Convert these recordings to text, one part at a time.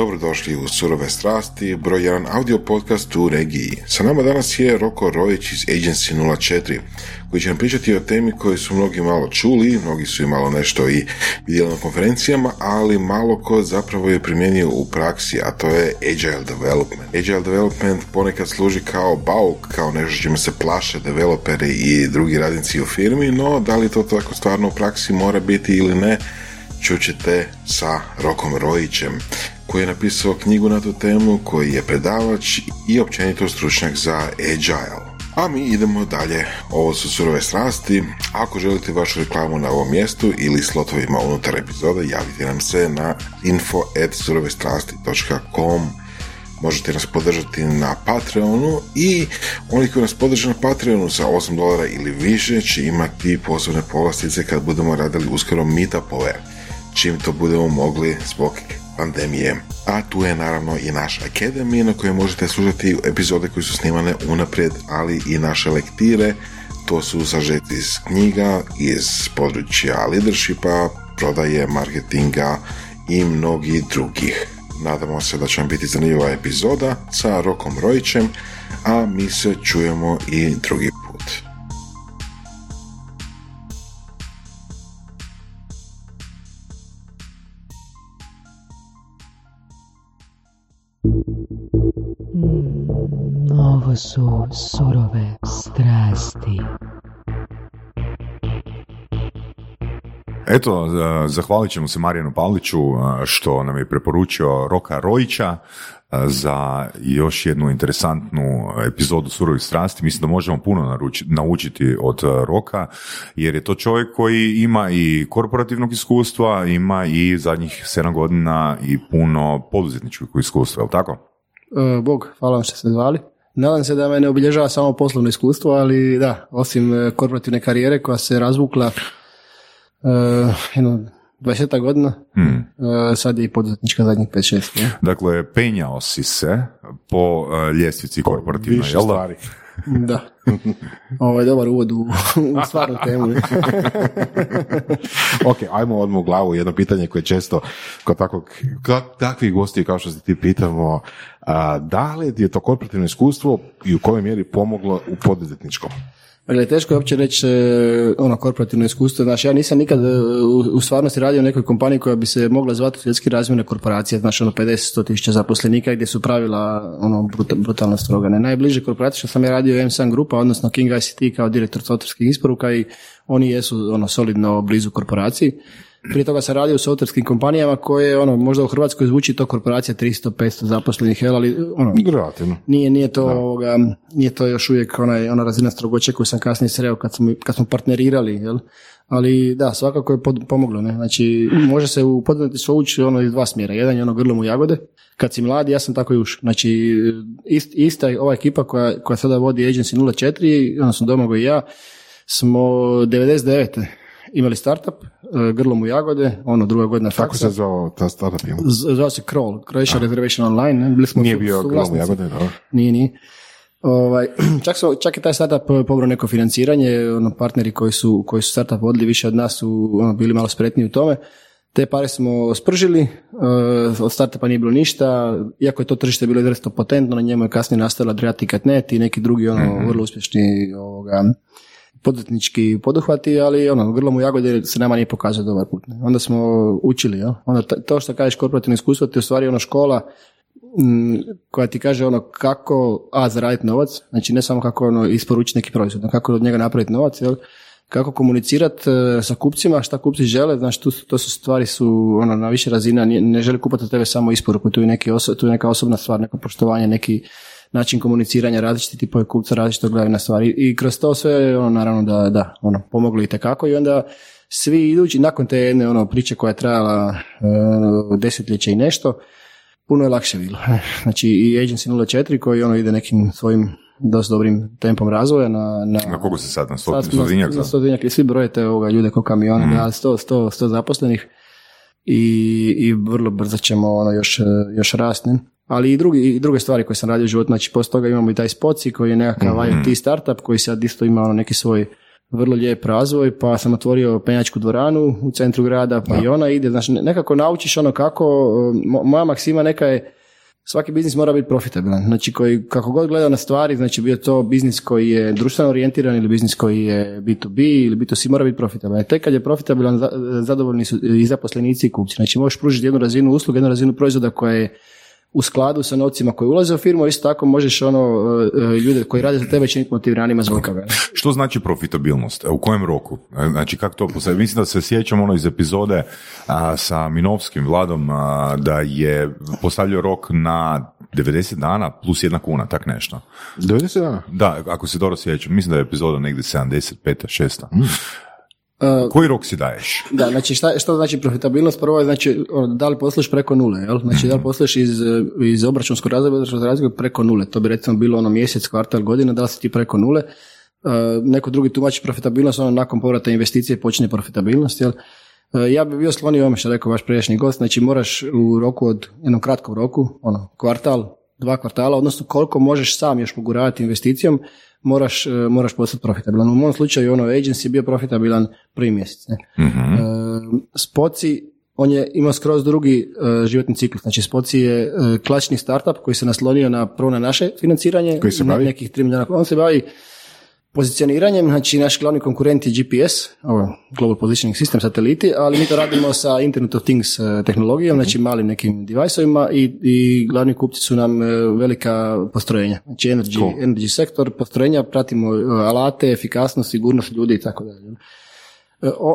dobrodošli u Surove strasti, broj 1 audio podcast u regiji. Sa nama danas je Roko Rojić iz Agency 04, koji će nam pričati o temi koju su mnogi malo čuli, mnogi su i malo nešto i vidjeli na konferencijama, ali malo ko zapravo je primijenio u praksi, a to je Agile Development. Agile Development ponekad služi kao bauk, kao nešto čime se plaše developeri i drugi radnici u firmi, no da li to tako stvarno u praksi mora biti ili ne, čućete sa Rokom Rojićem koji je napisao knjigu na tu temu, koji je predavač i općenito stručnjak za Agile. A mi idemo dalje. Ovo su surove strasti. Ako želite vašu reklamu na ovom mjestu ili slotovima unutar epizode, javite nam se na info.surovestrasti.com Možete nas podržati na Patreonu i oni koji nas podrže na Patreonu sa 8 dolara ili više će imati posebne povlastice kad budemo radili uskoro meetupove čim to budemo mogli zbog pandemije. A tu je naravno i naša Academy na kojoj možete slušati epizode koje su snimane unaprijed, ali i naše lektire. To su sažeti iz knjiga, iz područja leadershipa, prodaje, marketinga i mnogi drugih. Nadamo se da će vam biti zanimljiva epizoda sa Rokom Rojićem, a mi se čujemo i drugi Ovo su surove strasti. Eto, zahvalit ćemo se Marijanu Pavliću što nam je preporučio Roka Rojića za još jednu interesantnu epizodu Surovih strasti. Mislim da možemo puno naučiti od Roka, jer je to čovjek koji ima i korporativnog iskustva, ima i zadnjih 7 godina i puno poduzetničkog iskustva, je li tako? Bog, hvala vam što ste zvali. Nadam se da me ne obilježava samo poslovno iskustvo, ali da, osim e, korporativne karijere koja se razvukla uh, jedno 20 godina, hmm. sad je i poduzetnička zadnjih 5-6. Dakle, penjao si se po ljestvici korporativnoj, jel da? Da. Ovo je dobar uvod u, u stvarnu temu. ok, ajmo odmah u glavu jedno pitanje koje često kod takvog, takvih gosti kao što se ti pitamo, a, da li je to korporativno iskustvo i u kojoj mjeri pomoglo u poduzetničkom? Dakle, teško je uopće reći e, ono korporativno iskustvo. Znači, ja nisam nikad e, u, stvarnosti radio u nekoj kompaniji koja bi se mogla zvati svjetski razvojna korporacija, znači ono 50-100 tisuća zaposlenika gdje su pravila ono brutalno strogane. Najbliže korporacije što sam ja radio je M Grupa, odnosno King ICT kao direktor softverskih isporuka i oni jesu ono solidno blizu korporaciji. Prije toga sam radio u softverskim kompanijama koje, ono, možda u Hrvatskoj zvuči to korporacija 300-500 zaposlenih, jel, ali ono, nije, nije, to, ovoga, nije to još uvijek onaj, ona razina strogoće koju sam kasnije sreo kad, sam, kad smo partnerirali, jel, ali da, svakako je pomoglo, ne, znači može se u poduzetništvu ući ono iz dva smjera, jedan je ono grlom u jagode, kad si mladi, ja sam tako i ušao, znači ist, ista ova ekipa koja, koja sada vodi Agency 04, odnosno Domago i ja, smo 99 imali startup, e, grlom u jagode, ono druga godina faksa. Kako se zvao ta startup? Zvao se Kroll, Croatia Reservation Online. Bili smo nije bio grlom u jagode, da? Nije, nije. Ovaj, čak, su, čak je taj startup pobrao neko financiranje, ono, partneri koji su, koji su startup vodili više od nas su ono, bili malo spretniji u tome. Te pare smo spržili, uh, od startupa nije bilo ništa, iako je to tržište bilo izrazito potentno, na njemu je kasnije nastala Adriatic.net i neki drugi ono, mm-hmm. vrlo uspješni ovoga, poduzetnički poduhvati, ali ono, grlom u jagode se nama nije pokazao dobar put. Onda smo učili, ja? Onda to što kažeš korporativno iskustvo, ti je u stvari ono škola koja ti kaže ono kako a zaraditi novac, znači ne samo kako ono isporučiti neki proizvod, kako od njega napraviti novac, jel? kako komunicirati e, sa kupcima, šta kupci žele, znači tu, to su stvari su ono, na više razina, ne, ne žele kupati od tebe samo isporuku, tu je, neki tu je neka osobna stvar, neko poštovanje, neki način komuniciranja, različiti tipovi kupca, različito gledaju na stvari i kroz to sve ono, naravno da, da ono, pomoglo i tekako i onda svi idući nakon te jedne ono, priče koja je trajala uh, desetljeće i nešto, puno je lakše bilo. Znači i Agency 04 koji ono ide nekim svojim dosta dobrim tempom razvoja na... Na, na kogu se sad? Na stotinjak? Na stotinjak i svi brojete ovoga ljude kao kamione, mm. da, 100, 100, 100 zaposlenih i, i vrlo brzo ćemo ono još, još rasti ali i, drugi, i druge stvari koje sam radio u životu, znači poslije toga imamo i taj Spoci koji je nekakav mm-hmm. IoT startup koji sad isto ima ono neki svoj vrlo lijep razvoj, pa sam otvorio penjačku dvoranu u centru grada, pa i ona ide, znači nekako naučiš ono kako, mo- moja maksima neka je, svaki biznis mora biti profitabilan, znači koji, kako god gleda na stvari, znači bio to biznis koji je društveno orijentiran ili biznis koji je B2B ili B2C mora biti profitabilan. Tek kad je profitabilan, za- zadovoljni su i zaposlenici i kupci. Znači možeš pružiti jednu razinu usluge, jednu razinu proizvoda koja je u skladu sa novcima koji ulaze u firmu, isto tako možeš ono e, e, ljude koji rade za tebe činiti motiviranima zbog toga. Što znači profitabilnost? U kojem roku? Znači, kako to postaje? Mislim da se sjećam ono iz epizode a, sa Minovskim Vladom a, da je postavljao rok na 90 dana plus jedna kuna, tak nešto. 90 dana. Da, ako se dobro sjećam, mislim da je epizoda negdje 75. 6. E, Koji rok si daješ? Da, znači šta, što znači profitabilnost? Prvo je znači ono, da li posluješ preko nule, jel? Znači da li posluješ iz, eh, iz obračunskog razdoblja, razdoblja preko nule. To bi recimo bilo ono mjesec, kvartal, godina, da li si ti preko nule. Eh, neko drugi tumači profitabilnost, ono nakon povrata investicije počinje profitabilnost, jel? Eh, Ja bi bio sklonio ovome što je rekao vaš prijašnji gost, znači moraš u roku od, jednom kratkom roku, ono, kvartal, dva kvartala, odnosno koliko možeš sam još poguravati investicijom, moraš, eh, moraš postati profitabilan. U mom slučaju ono agency je bio profitabilan prvi mjesec. Ne? Mhm. E, Spoci, on je imao skroz drugi e, životni ciklus. Znači Spoci je e, klasični startup koji se naslonio na prvo na naše financiranje. Koji se bavi? Nekih 3 milijuna. On se bavi pozicioniranjem, znači naš glavni konkurent je GPS, ovo Global Positioning System, sateliti, ali mi to radimo sa Internet of Things e, tehnologijom, znači malim nekim deviceovima i, i glavni kupci su nam e, velika postrojenja. Znači energy, Cool. energy sektor, postrojenja, pratimo e, alate, efikasnost, sigurnost ljudi i tako dalje.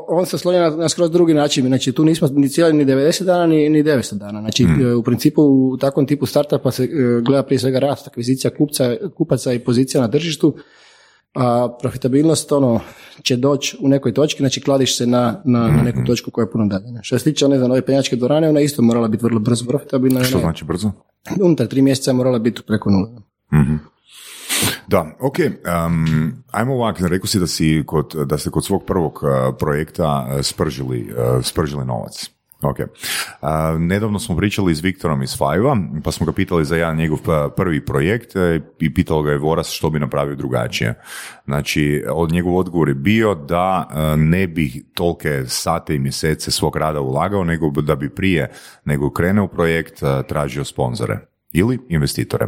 On se slonja na, na skroz drugi način, znači tu nismo ni cijeli ni 90 dana ni, ni 900 dana, znači e, u principu u takvom tipu startupa se gleda prije svega rast, akvizicija kupca, kupaca i pozicija na tržištu, a profitabilnost ono će doći u nekoj točki, znači kladiš se na, na, na neku točku koja je puno dalje. Što se tiče ne znam, ove penjačke dvorane, ona isto morala biti vrlo brzo profitabilna. Što znači brzo? Unutar tri mjeseca je morala biti preko nula. Da, ok. Um, ajmo ovak, rekao si da, si kod, da ste kod svog prvog uh, projekta uh, spržili, uh, spržili novac. Ok. Uh, nedavno smo pričali s Viktorom iz Fajva, pa smo ga pitali za jedan njegov uh, prvi projekt uh, i pitalo ga je Voras što bi napravio drugačije. Znači, od njegov odgovor je bio da uh, ne bi tolike sate i mjesece svog rada ulagao, nego da bi prije nego krene u projekt uh, tražio sponzore ili investitore.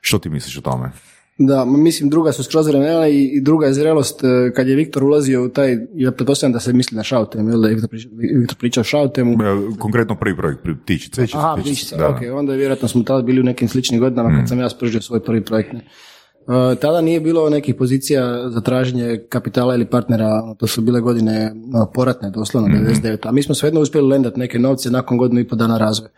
Što ti misliš o tome? Da, mislim druga su skroz vremena i, i druga je zrelost e, kad je Viktor ulazio u taj, ja pretpostavljam da se misli na Shoutem, jel da je Viktor pričao, Viktor pričao o Shoutemu. E, Konkretno prvi projekt, Tičica. Aha, Tičica, Tičica, da, ok, onda je vjerojatno smo tada bili u nekim sličnim godinama kad sam ja spržio svoj prvi projekt. ne. E, tada nije bilo nekih pozicija za traženje kapitala ili partnera, ono, to su bile godine no, poratne, doslovno, 99. A mi smo svejedno uspjeli lendati neke novce nakon godinu i pol dana razvoja.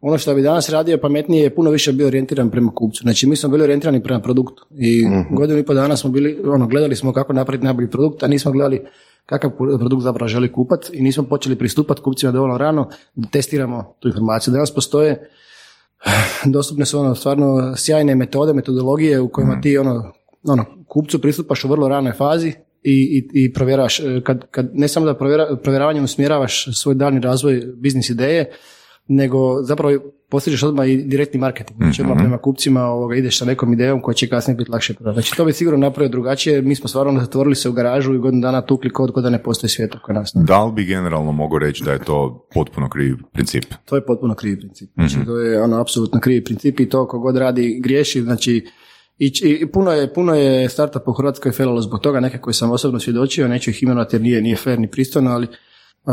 Ono što bi danas radio pametnije je puno više bio orijentiran prema kupcu. Znači mi smo bili orijentirani prema produktu i godinu i pol dana smo bili, ono, gledali smo kako napraviti najbolji produkt, a nismo gledali kakav produkt zapravo želi kupat i nismo počeli pristupati kupcima dovoljno rano da testiramo tu informaciju. Danas postoje dostupne su ono stvarno sjajne metode, metodologije u kojima ti ono, ono kupcu pristupaš u vrlo ranoj fazi i, i, i provjeraš, e, kad, kad ne samo da provjera, provjeravanjem usmjeravaš svoj daljnji razvoj biznis ideje, nego zapravo postižeš odmah i direktni marketing. Znači odmah prema kupcima ovoga, ideš sa nekom idejom koja će kasnije biti lakše prodati. Znači to bi sigurno napravio drugačije. Mi smo stvarno zatvorili se u garažu i godinu dana tukli kod kod da ne postoji svijet oko nas. Da li bi generalno mogu reći da je to potpuno krivi princip? To je potpuno krivi princip. Znači, to je ono apsolutno krivi princip i to kogod radi griješi, znači i, i puno je, puno je startup u Hrvatskoj felalo zbog toga, neke koje sam osobno svjedočio, neću ih imenovati jer nije, nije fair ni pristojno, ali uh,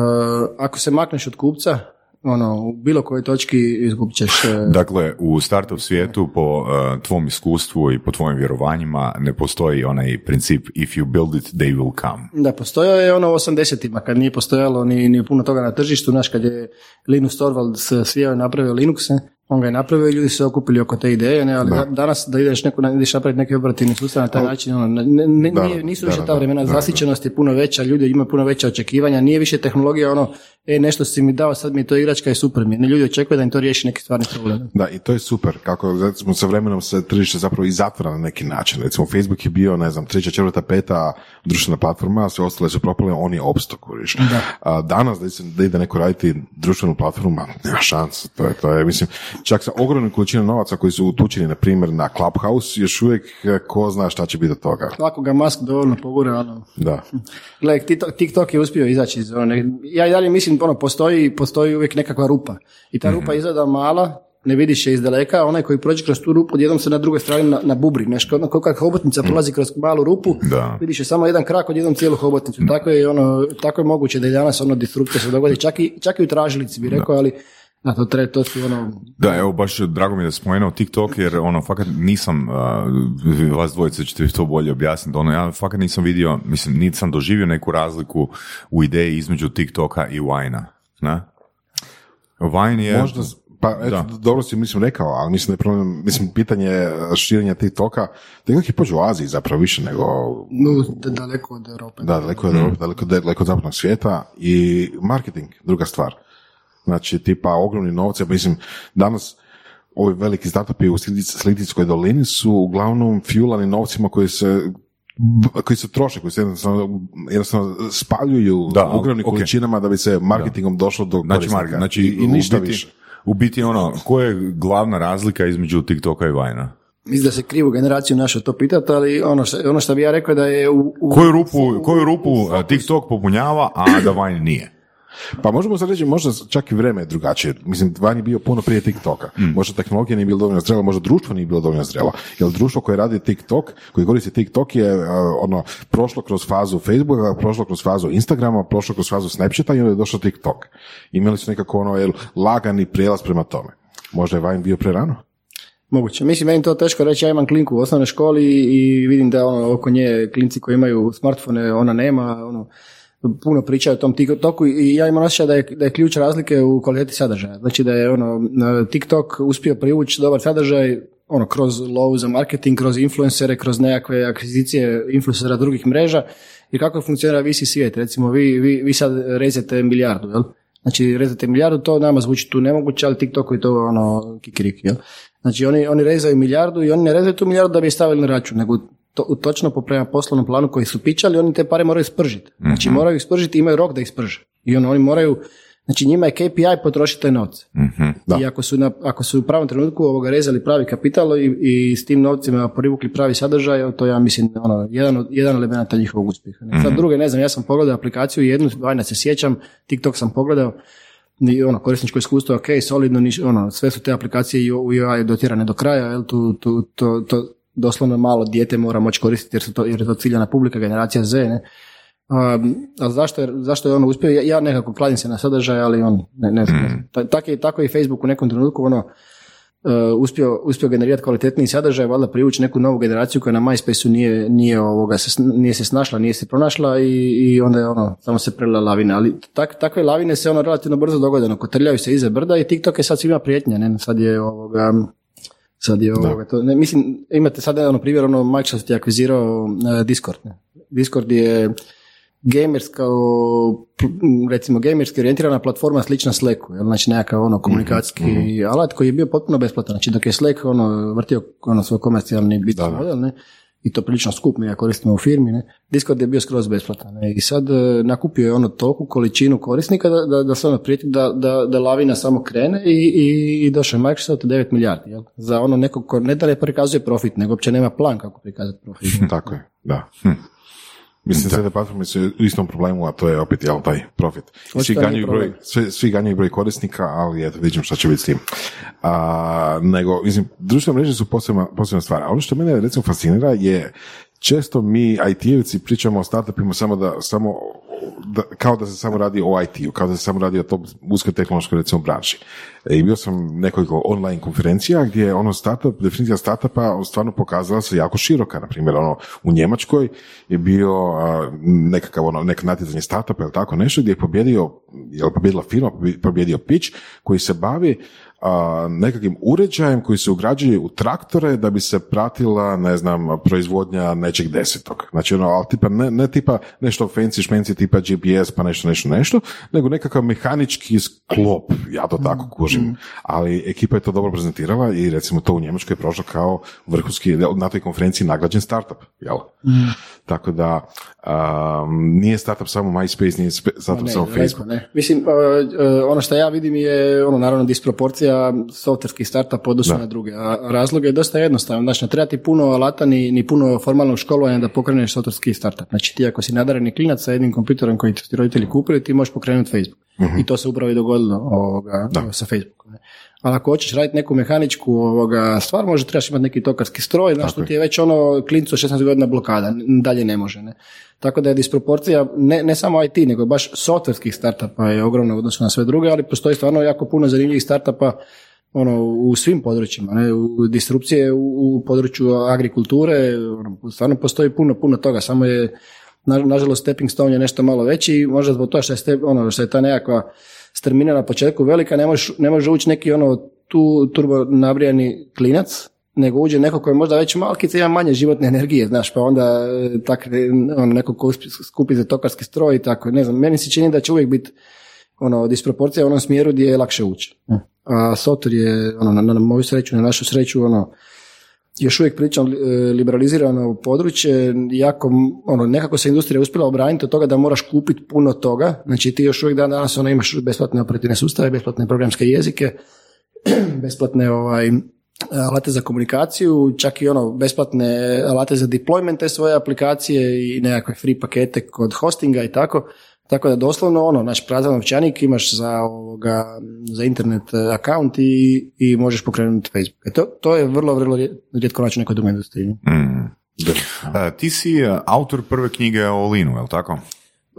ako se makneš od kupca, ono, u bilo kojoj točki izgubit ćeš... uh, Dakle, u startup svijetu po uh, tvom iskustvu i po tvojim vjerovanjima ne postoji onaj princip if you build it, they will come. Da, postojao je ono u 80-ima, kad nije postojalo ni, ni puno toga na tržištu, znaš, kad je Linus Torvalds svijeo i napravio Linux, on ga je napravio i ljudi su se okupili oko te ideje, ne, ali da- danas da ideš, neku, ideš napraviti neki operativni sustav na taj način, ono, ne, ne- Da, nije- nisu da, više ta vremena, da, zasićenost je puno veća, ljudi imaju puno veća očekivanja, nije više tehnologija ono, e, nešto si mi dao, sad mi je to igračka i super mi je. Ne, ljudi očekuju da im to riješi neki stvarni problem. Da, i to je super, kako smo sa vremenom se tržište zapravo i zatvara na neki način. Recimo, Facebook je bio, ne znam, treća, četvrta, peta društvena platforma, a sve ostale su propale, on je opsto, kuriš. A danas da, ide neko raditi društvenu platformu, ma, nema šanse, to je, to je, mislim, čak sa ogromnim količinom novaca koji su utučeni, na primjer, na Clubhouse, još uvijek e, ko zna šta će biti od toga. Ako ga Musk dovoljno pogura, ono. Da. Gle, TikTok, je uspio izaći iz one. Ja i dalje mislim, ono, postoji, postoji uvijek nekakva rupa. I ta rupa izgleda mala, ne vidiš je iz daleka, onaj koji prođe kroz tu rupu, odjednom se na drugoj strani na, na bubri, nešto ono, kao kad hobotnica prolazi kroz malu rupu, Da. vidiš je samo jedan krak, odjednom cijelu hobotnicu. Tako je, ono, tako je moguće da i danas ono disrupcija se dogodi, čak i, čak i u tražilici bi rekao, ali na to, tre, to su ono, Da, evo baš drago mi je da spomenuo TikTok jer ono fakat nisam, uh, vas dvojice ćete to bolje objasniti, ono ja fakat nisam vidio, mislim nisam doživio neku razliku u ideji između TikToka i Vine-a, zna? Vine je... Možda, pa eto, Da. dobro si mislim rekao, ali mislim da je problem, mislim, pitanje širenja TikToka, TikTok je pođe u Aziji zapravo više nego no, da- daleko od Europe. Da, daleko od Europe, daleko, daleko od zapadnog svijeta i marketing, druga stvar. Znači, tipa ogromni novci, mislim, danas ovi veliki startupi u Silicijskoj dolini su uglavnom fuelani novcima koji se koji se troše, koji se jednostavno, jednostavno spaljuju Da, u ogromnim ok. količinama da bi se marketingom došlo do Znači, korisnika. Znači I, i ništa u biti, više. U biti ono, koja je glavna razlika između TikToka i Vine-a? Mislim da se krivu generaciju našu to pitati, ali ono što, ono što bi ja rekao da je u... u Koju rupu, koju rupu uh, TikTok popunjava, a da Vine nije? Pa možemo sad reći, možda čak i vreme je drugačije. Mislim, Vine je bio puno prije TikToka. Možda tehnologija nije bila dovoljno zrela, možda društvo nije bilo dovoljno zrelo. Jer društvo koje radi TikTok, koji koristi TikTok je uh, ono, prošlo kroz fazu Facebooka, prošlo kroz fazu Instagrama, prošlo kroz fazu Snapchata i onda je došlo TikTok. Imali su nekako ono, jel, lagani prijelaz prema tome. Možda je Vine bio prerano? Moguće. Mislim, meni to teško reći, ja imam klinku u osnovnoj školi i vidim da ono, oko nje klinci koji imaju smartfone, ona nema, ono, puno pričaju o tom TikToku i ja imam osjećaj da je, da je ključ razlike u kvaliteti sadržaja. Znači da je ono, TikTok uspio privući dobar sadržaj ono, kroz lovu za marketing, kroz influencere, kroz nekakve akvizicije influencera drugih mreža i kako funkcionira visi svijet. Recimo, vi, vi, vi sad rezete milijardu, jel? Znači, rezate milijardu, to nama zvuči tu nemoguće, ali TikToku je to ono kikiriki, jel? Znači, oni, oni rezaju milijardu i oni ne rezaju tu milijardu da bi je stavili na račun, nego to, točno po prema poslovnom planu koji su pičali, oni te pare moraju spržiti. Znači, moraju ih spržiti i imaju rok da ih sprže. I ono, oni moraju, znači njima je KPI potrošiti te novce. I ako su, na, ako su u pravom trenutku ovoga rezali pravi kapital i, i s tim novcima privukli pravi sadržaj, to ja mislim ono, jedan od jedan elemenata njihovog uspjeha. Sad druge ne znam, ja sam pogledao aplikaciju jednu, Vajna se sjećam, TikTok sam pogledao, i ono, korisničko iskustvo ok, solidno, niš, ono, sve su te aplikacije i UI dotirane do kraja, jel, tu, tu, to, to doslovno malo dijete mora moći koristiti jer, su to, jer je to ciljana publika, generacija Z, ne. Um, ali zašto je, zašto je ono uspio? Ja, ja nekako kladim se na sadržaj, ali on, ne, ne znam. Ta- Tako je, tako je i Facebook u nekom trenutku ono, uh, uspio, uspio generirati kvalitetniji sadržaj, valjda privući neku novu generaciju koja na MySpace-u nije, nije, ovoga, se, nije se snašla, nije se pronašla i, i onda je ono, samo se prelila lavina. Ali tak, takve lavine se ono relativno brzo dogode, ono, kotrljaju se iza brda i TikTok je sad svima prijetnja, ne, sad je ovoga, Sad je ovoga, to, ne, mislim, imate sad ono primjer, ono, Microsoft je akvizirao e, Discord. Ne. Discord je gamerska, recimo gamerski orijentirana platforma slična Slacku, jel? znači nekakav ono komunikacijski alat koji je bio potpuno besplatan, znači dok je Slack ono vrtio ono svoj komercijalni business model, ne, i to prilično skup, mi ga koristimo u firmi, ne, Discord je bio skroz besplatan. Ne, I sad e, nakupio je ono toliku količinu korisnika da, da, da se ono prijeti da, da, da lavina samo krene i, i, i došao je Microsoft 9 milijardi, jel? Za ono nekog ko ne da ne prikazuje profit, nego uopće nema plan kako prikazati profit. Tako je, da. Mislim, sve te platforme su u istom problemu, a to je opet jel, taj profit. Svi ganjaju, broj, svi, svi ganjaju broj korisnika, ali eto, vidimo šta će biti s tim. A, nego, mislim, društvene mreže su posebna, posebna stvar. A ono što mene recimo fascinira je često mi IT-evci pričamo o startupima samo da, samo da, kao da se samo radi o IT-u, kao da se samo radi o tom uskoj tehnološkoj recimo branši. I bio sam nekoliko online konferencija gdje je ono startup, definicija startupa stvarno pokazala se jako široka. Na primjer, ono, u Njemačkoj je bio a, nekakav ono, neko natjecanje startupa ili tako nešto gdje je pobjedio, je pobjedila firma, pobjedio pitch koji se bavi a, nekakvim uređajem koji se ugrađuje u traktore da bi se pratila, ne znam, proizvodnja nečeg desetog. Znači, ono, ali tipa, ne, ne tipa nešto fancy šmenci tipa GPS pa nešto, nešto, nešto, nego nekakav mehanički sklop, ja to tako kužim. Ali ekipa je to dobro prezentirala i recimo to u Njemačkoj je prošlo kao vrhunski, na toj konferenciji nagrađen startup, jel? Tako da, um, nije startup samo MySpace, nije startup Ne, samo daleko, Facebook. ne. Mislim, uh, uh, ono što ja vidim je ono naravno disproporcija softverskih startup odnosu na druge. A razlog je dosta jednostavan. Znači, ne treba ti puno alata ni, ni puno formalnog školovanja da pokreneš softverski startup. Znači, ti ako si nadareni klinac sa jednim kompjuterom koji ti roditelji kupili, ti možeš pokrenuti Facebook. I to se upravo i dogodilo ovoga, sa Facebookom. Ali ako hoćeš raditi neku mehaničku ovoga, stvar, može trebaš imati neki tokarski stroj, znaš, što ti je već ono klincu od 16 godina blokada, dalje ne može. Ne? Tako da je disproporcija ne, ne samo IT, nego baš softverskih startupa je ogromna u odnosu na sve druge, ali postoji stvarno jako puno zanimljivih startupa ono, u svim područjima, ne, u disrupcije u, u području agrikulture, ono, stvarno postoji puno, puno toga, samo je, na, nažalost, stepping stone je nešto malo veći možda zbog toga što je, ono, što je ta nekakva strmina na početku velika, ne može, ne može ući neki ono tu turbo nabrijani klinac, nego uđe neko koji je možda već malkice ima manje životne energije, znaš, pa onda e, tak, e, ono, neko ko skupi za tokarski stroj i tako, ne znam, meni se čini da će uvijek biti ono, disproporcija u onom smjeru gdje je lakše ući. A software je, ono, na, na moju sreću, na našu sreću, ono, još uvijek pričam e, liberalizirano područje, jako, ono, nekako se industrija uspjela obraniti od toga da moraš kupiti puno toga, znači ti još uvijek dan danas ono, imaš besplatne operativne sustave, besplatne programske jezike, besplatne ovaj, alate za komunikaciju, čak i ono besplatne alate za deployment te svoje aplikacije i nekakve free pakete kod hostinga i tako. Tako da doslovno ono, naš prazan novčanik imaš za, ovoga, za internet eh, account i, i možeš pokrenuti Facebook. E to, to je vrlo, vrlo rije- rijetko naći u nekoj drugoj industriji. Mm. E, ti si e, autor prve knjige o Linu, je li tako?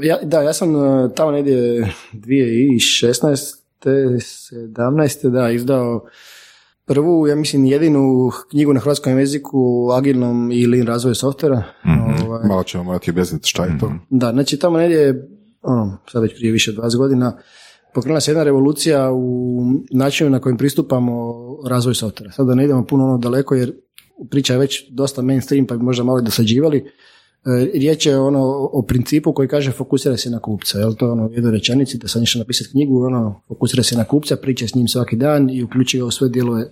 Ja, da, ja sam tamo negdje 2016. 17. da, izdao prvu, ja mislim jedinu knjigu na hrvatskom jeziku o agilnom i lean razvoju softvera. Ovaj, Malo ćemo morati objasniti šta je to. Da, znači tamo negdje, ono, sad već prije više od 20 godina, pokrenula se jedna revolucija u načinu na kojem pristupamo razvoju softvera. Sad da ne idemo puno ono daleko jer priča je već dosta mainstream pa bi možda malo dosađivali. E, Riječ je ono o principu koji kaže fokusira se na kupca. Jel to ono u jednoj rečenici da sam išao napisati knjigu, ono fokusira se na kupca, priča s njim svaki dan i uključi ga u sve dijelove e,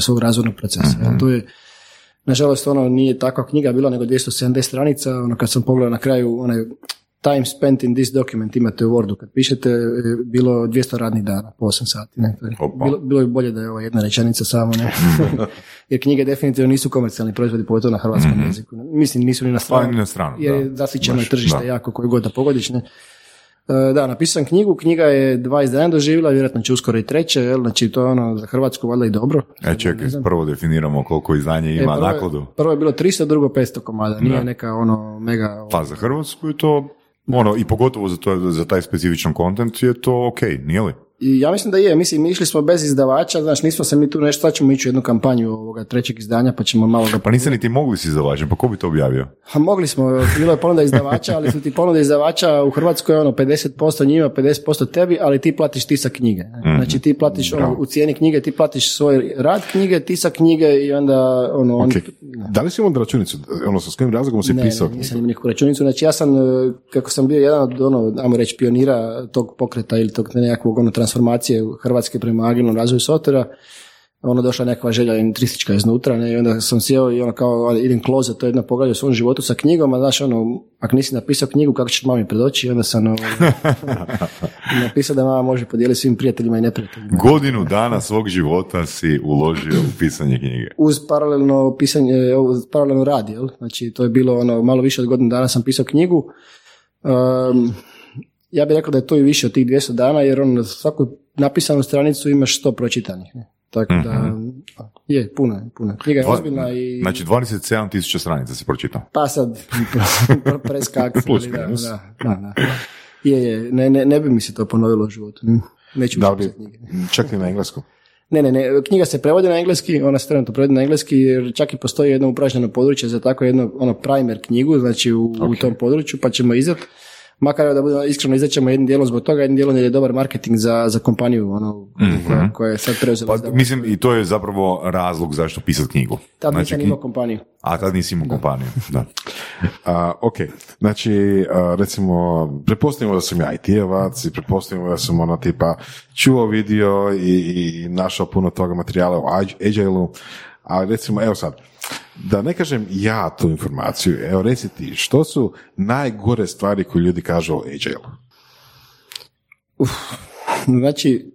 svog razvojnog procesa. Jel, to je Nažalost, ono nije takva knjiga bila nego 270 stranica, ono kad sam pogledao na kraju onaj time spent in this document imate u Wordu, kad pišete e, bilo 200 radnih dana po 8 sati. Ne? To je- Opa. Bilo, bilo bi bolje da je ovo jedna rečenica samo, ne? jer knjige definitivno nisu komercijalni proizvodi, pogotovo na hrvatskom jeziku. ne. Mislim, nisu ni na Pa stranu. ni na stranu, Jer je da. zasićeno tržište da. jako koju god da pogodiš. Ne? E, Da, napisao sam knjigu, knjiga je dva izdanja doživjela, vjerojatno će uskoro i treće, jel? znači to je ono za Hrvatsku valjda i dobro. E, čekaj, prvo definiramo koliko izdanje E, ima prvo je- nakladu. Prvo je bilo 300, drugo 500 komada, nije Da. neka ono mega... Pa za Hrvatsku je to, ono, i pogotovo za, to, za taj specifičan kontent je to ok, nije li? I ja mislim da je, mislim, išli smo bez izdavača, znači nismo se mi tu nešto, sad ćemo ići u jednu kampanju ovoga trećeg izdanja, pa ćemo malo ga... Pa niste niti mogli si izdavačem, pa ko bi to objavio? A mogli smo, bilo je ponuda izdavača, ali su ti ponude izdavača u Hrvatskoj ono 50% njima, 50% tebi, ali ti platiš tisak knjige. Mhm. Znači ti platiš ono, u cijeni knjige, ti platiš svoj rad knjige, tisak knjige i onda ono... oni- Ok. Da li si imao računicu? Ono, sa s kojim razlogom si Ne, pisao? ne, nisam imao nikakvu računicu. Znači ja sam, e, kako sam bio jedan od, ono, ajmo reći, pionira tog pokreta ili tog nekakvog ono, transformacije Hrvatske prema agilnom razvoju softvera, ono došla nekakva želja industristička iznutra, ne, i onda sam sjeo i ono kao idem close, to je jedna poglavlje u svom životu sa knjigom, a znaš ono, ako nisi napisao knjigu, kako ćeš mami predoći, i onda sam ono, napisao da mama može podijeliti svim prijateljima i neprijateljima. Godinu dana svog života si uložio u pisanje knjige. uz paralelno pisanje, uz paralelno rad, jel? Znači, to je bilo ono, malo više od godinu dana sam pisao knjigu. Um, ja bih rekao da je to i više od tih 200 dana, jer on na svaku napisanu stranicu imaš 100 pročitanih. ne. Tako da, je, puno je, puno. je. Knjiga je ozbiljna i... Znači 27 tisuća stranica si pročitao. Pa sad, preskak. Plus, da, da, da, da. Je, je, ne, ne, ne bi mi se to ponovilo u životu. ne. Neću Da li, knjige. čak i na engleskom. Ne, ne, ne, knjiga se prevodi na engleski, ona se trenutno prevodi na engleski jer čak i postoji jedno upražnjeno područje za tako jedno ono primer knjigu, znači u, u tom području, pa ćemo izdat. Makar da budemo iskreno izaćemo jednim dijelom zbog toga, jednim dijelom jer je dobar marketing za, za kompaniju ono, koja, koja je sad preuzela. Pa, mislim, i to je zapravo razlog zašto pisati knjigu. Tad Znači, nisam imao kompaniju. A tad nisi imao kompaniju, da. A, ok, znači, a, recimo, prepostavimo da sam ja IT-evac i prepostavimo da sam ono tipa čuo video i, i našao puno toga materijala o Ag- Agile-u, ali recimo, evo sad, da ne kažem ja tu informaciju, evo reci ti, što su najgore stvari koje ljudi kažu o Agile-u? Znači,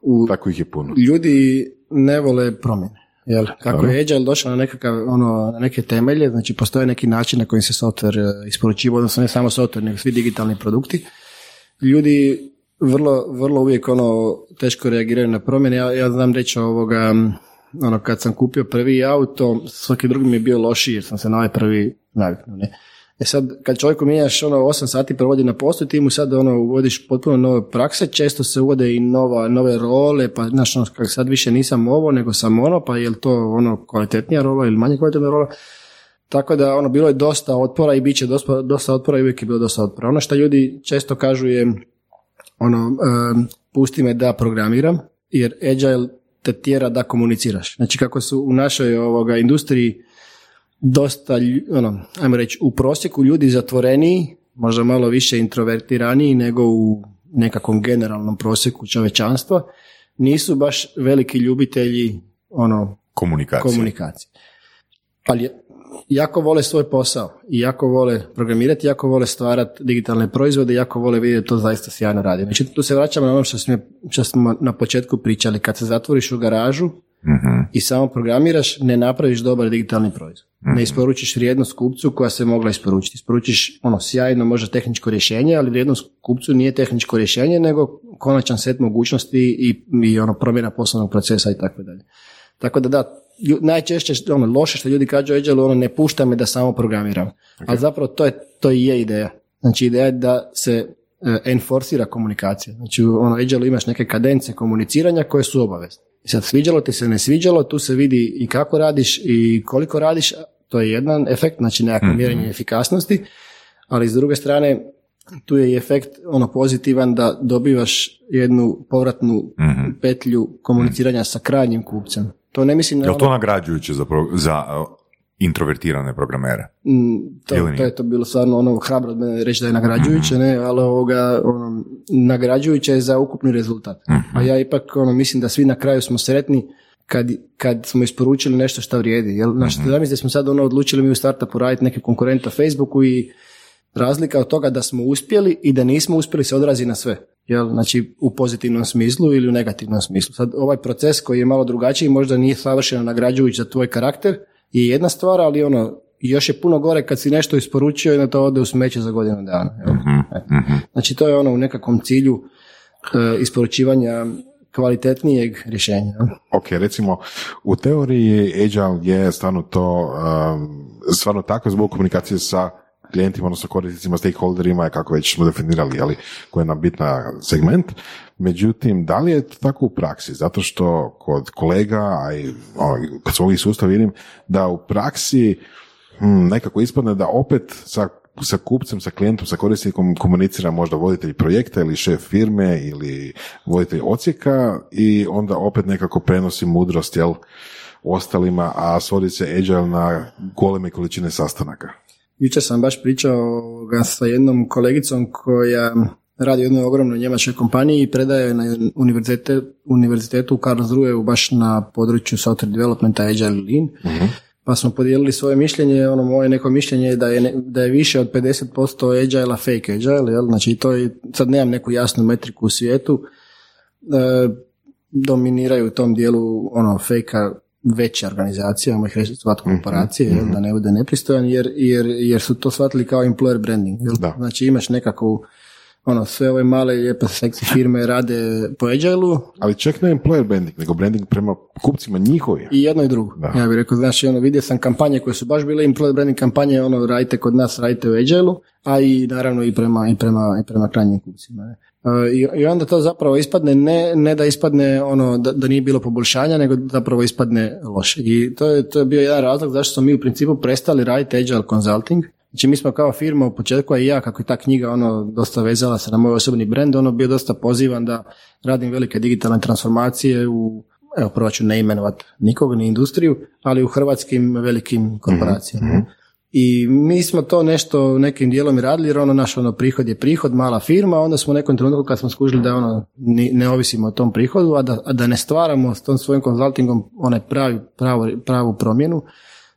u, Tako ih je puno. ljudi ne vole promjene. Jel? Kako je Agile došao na, nekakav, ono, na neke temelje, znači postoje neki način na koji se software isporučiva, odnosno ne samo software, nego svi digitalni produkti. Ljudi vrlo, vrlo uvijek ono, teško reagiraju na promjene. Ja, ja znam reći ovoga, ono, kad sam kupio prvi auto, svaki drugi mi je bio lošiji jer sam se na ovaj prvi naviknuo. Ne? E sad, kad čovjeku mijenjaš ono 8 sati provodi na poslu, ti mu sad ono uvodiš potpuno nove prakse, često se uvode i nova, nove role, pa znaš, ono, kak sad više nisam ovo, nego sam ono, pa je li to ono kvalitetnija rola ili manje kvalitetna rola? Tako da ono bilo je dosta otpora i bit će dosta, dosta otpora i uvijek je bilo dosta otpora. Ono što ljudi često kažu je ono, em, pusti me da programiram, jer agile te tjera da komuniciraš. Znači kako su u našoj ovoga industriji dosta, ono, ajmo reći, u prosjeku ljudi zatvoreniji, možda malo više introvertiraniji nego u nekakvom generalnom prosjeku čovečanstva, nisu baš veliki ljubitelji ono, Komunikacija. komunikacije. Ali jako vole svoj posao i jako vole programirati, jako vole stvarati digitalne proizvode, jako vole vidjeti to zaista sjajno radi. Znači tu se vraćamo na ono što smo, što smo na početku pričali, kad se zatvoriš u garažu Mhm. i samo programiraš, ne napraviš dobar digitalni proizvod. Ne isporučiš vrijednost kupcu koja se mogla isporučiti. Isporučiš ono sjajno, možda tehničko rješenje, ali vrijednost kupcu nije tehničko rješenje, nego konačan set mogućnosti i, i ono promjena poslovnog procesa i tako dalje. Tako da da, najčešće ono, loše što ljudi kažu Agile, ono ne pušta me da samo programiram. Ali zapravo to, je, to i je ideja. Znači ideja je da se e, enforcira komunikacija. Znači u ono, Agile imaš neke kadence komuniciranja koje su obavezne. I sad sviđalo ti se, ne sviđalo, tu se vidi i kako radiš i koliko radiš, to je jedan efekt, znači nekakvo mjerenje efikasnosti, ali s druge strane tu je i efekt ono pozitivan da dobivaš jednu povratnu petlju komuniciranja sa krajnjim kupcem. To ne mislim na Je li to ono- nagrađujuće za, pro- za introvertirane programere? Mm, to, to je to bilo stvarno ono hrabro od mene reći da je nagrađujuće, ne, ali ovoga, ono, nagrađujuće je za ukupni rezultat. A ja ipak ono, mislim da svi na kraju smo sretni kad, kad smo isporučili nešto što vrijedi. Jel? Zamisli da smo sad ono odlučili mi u startupu raditi neke konkurenta Facebooku i razlika od toga da smo uspjeli i da nismo uspjeli se odrazi na sve. Jel? Znači u pozitivnom smislu ili u negativnom smislu. Sad ovaj proces koji je malo drugačiji možda nije savršeno nagrađujući za tvoj karakter je jedna stvar, ali ono još je puno gore kad si nešto isporučio i na to ode u smeće za godinu dana. Jel? E. Znači to je ono u nekakvom cilju e, isporučivanja kvalitetnijeg rješenja. Ok, recimo, u teoriji Agile je stvarno to, um, stvarno tako zbog komunikacije sa klijentima, odnosno korisnicima, stakeholderima, kako već smo definirali, ali koji je nam bitna segment. Međutim, da li je to tako u praksi? Zato što kod kolega, a i ono, kad svog sustav vidim, da u praksi hmm, nekako ispadne da opet sa sa kupcem, sa klijentom, sa korisnikom komunicira možda voditelj projekta ili šef firme ili voditelj ocijeka i onda opet nekako prenosi mudrost jel, ostalima, a svodi se agile na goleme količine sastanaka. Jučer sam baš pričao ovoga sa jednom kolegicom koja radi u jednoj ogromnoj njemačkoj kompaniji i predaje na univerzite, univerzitetu u Karlsruheu baš na području software developmenta Agile Lean. Pa smo podijelili svoje mišljenje, ono moje neko mišljenje je da je, da je više od 50% agile fake agile, jel? znači to je, sad nemam neku jasnu metriku u svijetu, e, dominiraju u tom dijelu ono fejka veće organizacije, ajmo ih reći zvati korporacije, jel, da ne bude nepristojan, jer, jer, jer su to shvatili kao employer branding. Jel? Da. Znači imaš nekakvu, ono, sve ove male lijepe seksi firme rade po agile Ali čak ne employer branding, nego branding prema kupcima njihovi. i jedno i drugo. Da. Ja bih rekao, znaš, ono, vidio sam kampanje koje su baš bile employer branding kampanje, ono, radite kod nas, radite u agile a i naravno i prema, i prema, i prema krajnjim kupcima. Ne? E, I, I onda to zapravo ispadne, ne, ne da ispadne ono da, da nije bilo poboljšanja, nego zapravo ispadne loše. I to je, to je bio jedan razlog zašto smo mi u principu prestali raditi agile consulting. Znači mi smo kao firma u početku, a i ja kako je ta knjiga ono dosta vezala se na moj osobni brand, ono bio dosta pozivan da radim velike digitalne transformacije u evo prvo ću ne imenovat nikoga ni industriju, ali u hrvatskim velikim korporacijama. I mi smo to nešto nekim dijelom i radili, jer ono naš ono prihod je prihod, mala firma, onda smo u nekom trenutku kad smo skužili da ono ni- ne ovisimo o tom prihodu, a da, a da ne stvaramo s tom svojim konzultingom onaj pravi, pravu, pravu promjenu,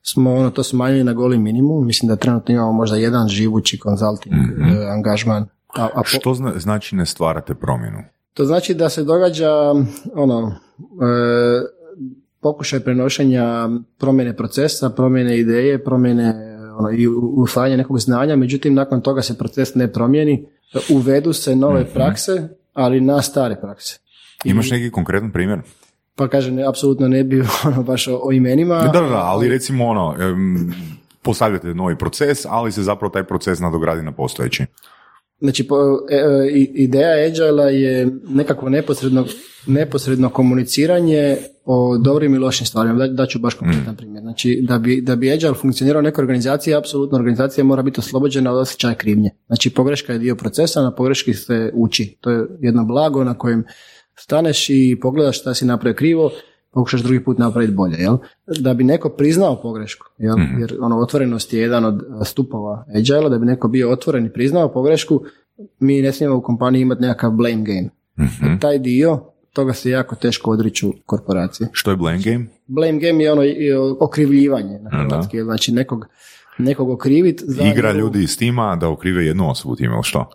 smo ono to smanjili na goli minimum. Mislim da trenutno imamo možda jedan živući konzulting eh, angažman. A, a po- Što zna- znači ne stvarate promjenu? To znači da se događa ono, e, pokušaj prenošenja promjene procesa, promjene ideje, promjene ono, i usvajanja nekog znanja, međutim nakon toga se proces ne promijeni, uvedu se nove Mhm. prakse, ali na stare prakse. Imaš neki konkretan primjer? Pa kažem, ne, apsolutno ne bi ono, baš o, o imenima. Da, da, da, ali recimo ono, postavljate novi proces, ali se zapravo taj proces nadogradi na postojeći. Znači, e, e, ideja Agile je nekako neposredno, neposredno komuniciranje o dobrim i lošim stvarima. Da, daću baš konkretan primjer. Znači, da bi, da bi Agile funkcionirao u nekoj organizaciji, apsolutno organizacija mora biti oslobođena od osjećaja krivnje. Znači, pogreška je dio procesa, na pogreški se uči. To je jedno blago na kojem staneš i pogledaš šta si napravio krivo, pokušaš drugi put napraviti bolje, jel? Da bi neko priznao pogrešku, jel? Jer ono, otvorenost je jedan od a, stupova agile da bi neko bio otvoren i priznao pogrešku, mi ne smijemo u kompaniji imati nekakav blame game. Mhm. Taj dio, toga se jako teško odriču korporacije. Što je blame game? Blame game je ono okrivljivanje na hrvatski, znači nekog, nekog okrivit za Igra njegovu- ljudi iz tima da okrive jednu osobu time, ili što?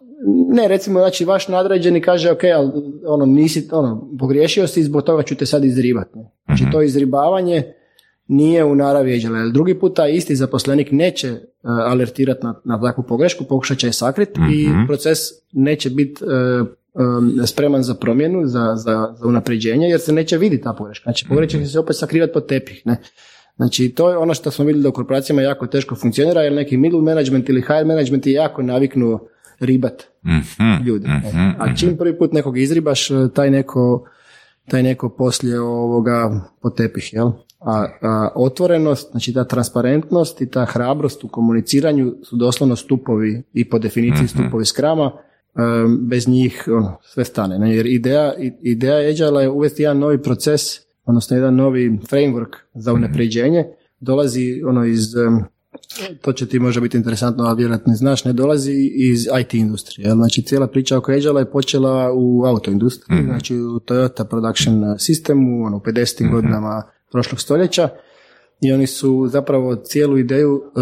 Ne, recimo, znači, vaš nadređeni kaže, ok, ali ono, nisi, ono, pogriješio si, zbog toga ću te sad izribati. Znači, to izribavanje nije u naravi jer drugi puta isti zaposlenik neće uh, alertirati na, na takvu pogrešku, pokušat će je sakriti i proces neće biti uh, um, spreman za promjenu, za, za, za unapređenje, jer se neće vidjeti ta pogreška. Znači, pogreška će se opet sakrivati pod tepih, ne. Znači, to je ono što smo vidjeli da u korporacijama jako teško funkcionira, jer neki middle management ili higher management je jako naviknuo ribat Mhm, ljudi. mhm, A čim prvi put nekog izribaš, e, taj neko, taj neko poslije ovoga potepih, jel? A, a otvorenost, znači ta transparentnost i ta hrabrost u komuniciranju su doslovno stupovi i po definiciji stupovi skrama, em, bez njih ono, sve stane. ne? Jer ideja, ideja Agile je uvesti jedan novi proces, odnosno jedan novi framework za unapređenje, dolazi ono iz to će ti možda biti interesantno, a vjerojatno ne znaš, ne dolazi iz IT industrije. Znači cijela priča oko Agile je počela u auto industriji, znači u Toyota Production Systemu, ono, u 50. godinama prošlog stoljeća i oni su zapravo cijelu ideju e,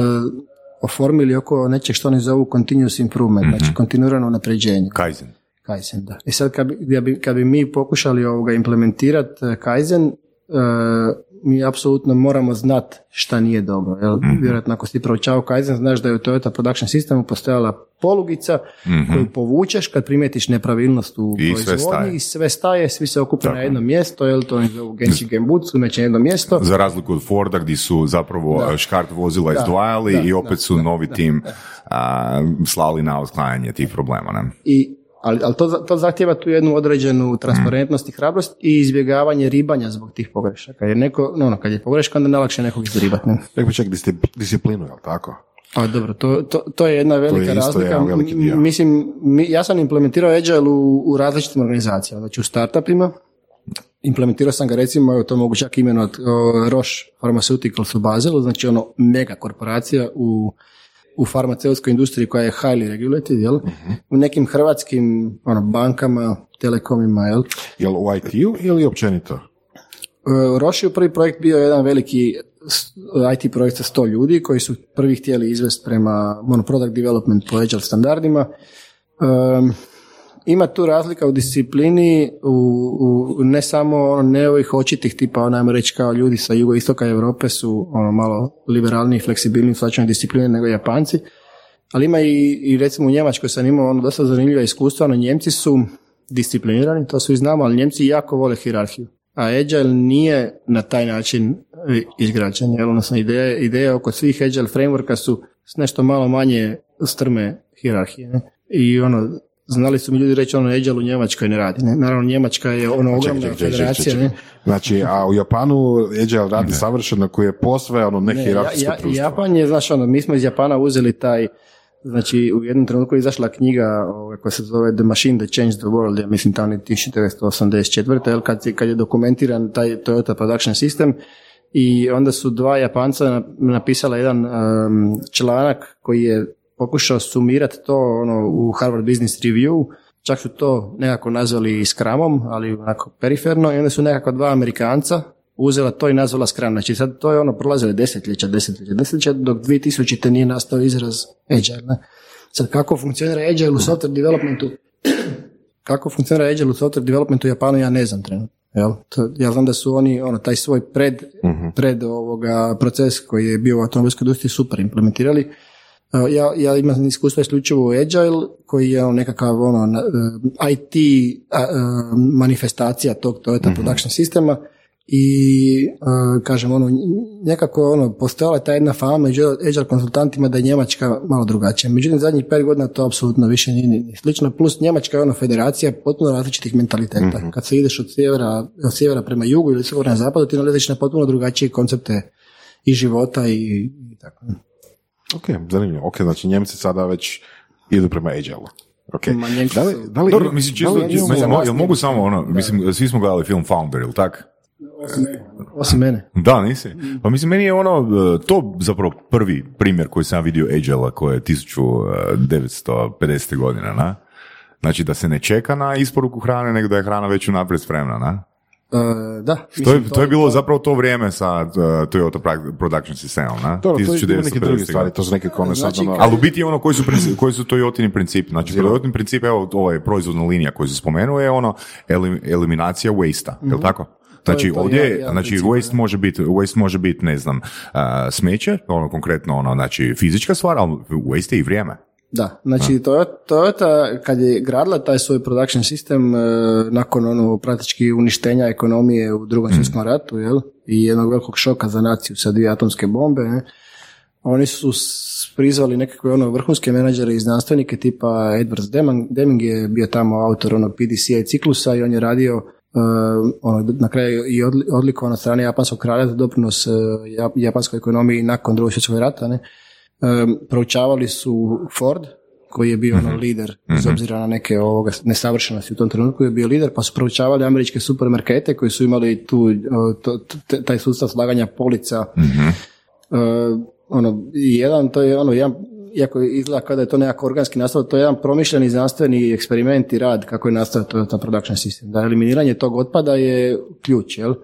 oformili oko nečeg što oni zovu continuous improvement, znači kontinuirano unapređenje. Kaizen. Kaizen, da. I sad kad bi, kad bi, kad bi mi pokušali ovoga implementirati eh, Kaizen, eh, mi apsolutno moramo znat šta nije dobro. Jel? Vjerojatno ako si proučavao Kaizen, znaš da je u Toyota Production Systemu postojala polugica koju povučeš kad primijetiš nepravilnost u I sve proizvodnji staje. i sve staje, svi se okupe na jedno mjesto, jel to oni zovu Genshi Genbutsu, na jedno mjesto. Za razliku od Forda gdje su zapravo Da. škart vozila Da, izdvajali da, i da, opet su da, novi da, tim a, slali na otklanjanje tih problema. Ne? I, ali, ali to, to zahtjeva tu jednu određenu transparentnost i hrabrost i izbjegavanje ribanja zbog tih pogrešaka. Jer neko, no, ono, kad je pogreška, onda je najlakše nekog izribati. ne? Rekao čak discipl- disciplinu, jel tako? A dobro, to, to, to je jedna velika isto razlika. jedan veliki dio. M- Mislim, mi, ja sam implementirao Agile u, u različitim organizacijama, znači u startupima. Implementirao sam ga recimo, evo to mogu čak imenovati, Roche Pharmaceuticals u Baselu, znači ono mega korporacija u, u farmaceutskoj industriji koja je highly regulated, jel? U nekim hrvatskim ono, bankama, telekomima, jel? Jel u IT-u ili općenito? U Rošiju prvi projekt bio jedan veliki IT projekt sa 100 ljudi koji su prvi htjeli izvesti prema ono, product development po agile standardima. Um, ima tu razlika u disciplini, u, u ne samo ono, ne ovih očitih tipa, ono, ajmo reći kao ljudi sa jugoistoka Europe su ono, malo liberalniji, fleksibilniji u discipline nego Japanci. Ali ima i, i recimo u Njemačkoj sam imao ono dosta zanimljiva iskustva, ono Njemci su disciplinirani, to su i znamo, ali Njemci jako vole hirarhiju. A Agile nije na taj način e, izgrađen, jel, odnosno ideje, ideje oko svih Agile frameworka su s nešto malo manje strme hirarhije. I ono, znali su mi ljudi reći ono Agile u Njemačkoj ne radi. Ne? Naravno, Njemačka je ono ogromna Čekaj, čekaj, federacija. čekaj. Ne? Znači, a u Japanu Agile radi savršeno koji je posve ono Ne, nehierarhijsko ja, ja. Japan je, znaš, ono, mi smo iz Japana uzeli taj, znači u jednom trenutku je izašla knjiga ovaj, koja se zove The Machine That Changed the World, ja mislim tamo je 1984. Jel, kad, kad je dokumentiran taj Toyota Production System i onda su dva Japanca na- napisala jedan um, članak koji je pokušao sumirati to ono, u Harvard Business Review, čak su to nekako nazvali Scrumom, ali onako periferno, i onda su nekako dva Amerikanca uzela to i nazvala Scrum. Znači sad to je ono prolazilo desetljeća, desetljeća, desetljeća, dok 2000. nije nastao izraz Agile. Ne? Sad kako funkcionira Agile u software developmentu, kako funkcionira Agile u software developmentu u Japanu, ja ne znam trenutno. Jel? To, ja znam da su oni ono, taj svoj pred, pred ovoga proces koji je bio u automobilskoj industriji super implementirali. Ja, ja imam iskustva isključivo u Agile, koji je ono nekakav ono, uh, IT a, uh, manifestacija tog Toyota production sistema i uh, kažem ono nekako ono postojala je ta jedna fama među agile konsultantima da je Njemačka malo drugačija. Međutim zadnjih pet godina to apsolutno više nije ni slično plus Njemačka je ono federacija potpuno različitih mentaliteta. Kad se ideš od sjevera, od sjevera prema jugu ili sjevera na zapadu ti nalaziš na potpuno drugačije koncepte i života i, i tako. Ok, zanimljivo. Ok, znači Njemci sada već idu prema Agile. Ok. Ma, Da li, da li, Dobro, mislim, čisto, da li čisto- jel mogu samo ono, mislim, svi smo gledali film Founder, ili tak? Osim mene. Da, nisi? Pa mislim, meni je ono, e, to zapravo prvi primjer koji sam ja vidio Agile-a koje je 1950. godina, na? Znači da se ne čeka na isporuku hrane, nego da je hrana već unaprijed spremna, na? Uh, da. To mislim, je, to je bilo zapravo to vrijeme sa uh, Toyota Production Systemom, na? Dobro, to je neke druge 1950. stvari, to su neke kone sad, Znači, ono- Ali u biti je ono koji su, princi- koji su Toyotini principi. Znači, Toyotini princip, evo, ovo je proizvodna linija koju se spomenuo, je ono elim- eliminacija waste-a, je li tako? Znači, to je ovdje, jedan- jedan znači, princip, waste može biti, waste može biti, ne znam, a, smeće, ono, konkretno, ono, znači, fizička stvar, ali waste je i vrijeme. Da, znači Toyota, Toyota kad je gradila taj svoj production sistem e, nakon ono praktički uništenja ekonomije u drugom svjetskom ratu, jel? I jednog velikog šoka za naciju sa dvije atomske bombe, ne? Oni su prizvali nekakve ono vrhunske menadžere i znanstvenike tipa Edwards Deming, Deming je bio tamo autor onog PDCA ciklusa i on je radio e, ono, na kraju i odli- odlikovan od strane japanskog kralja za doprinos ja- japanskoj ekonomiji nakon drugog svjetskog rata, ne? Um, proučavali su Ford, koji je bio ono lider, bez obzira na neke ovoga nesavršenosti u tom trenutku je bio lider, pa su proučavali američke supermarkete koji su imali tu, o, to- t- taj sustav slaganja polica. Uh, ono, jedan, to je ono, jedan, iako izgleda kao da je to nekako organski nastao, to je jedan promišljeni znanstveni eksperiment i rad kako je nastao Toyota Production System. Da eliminiranje tog otpada je ključ, jel? Uh,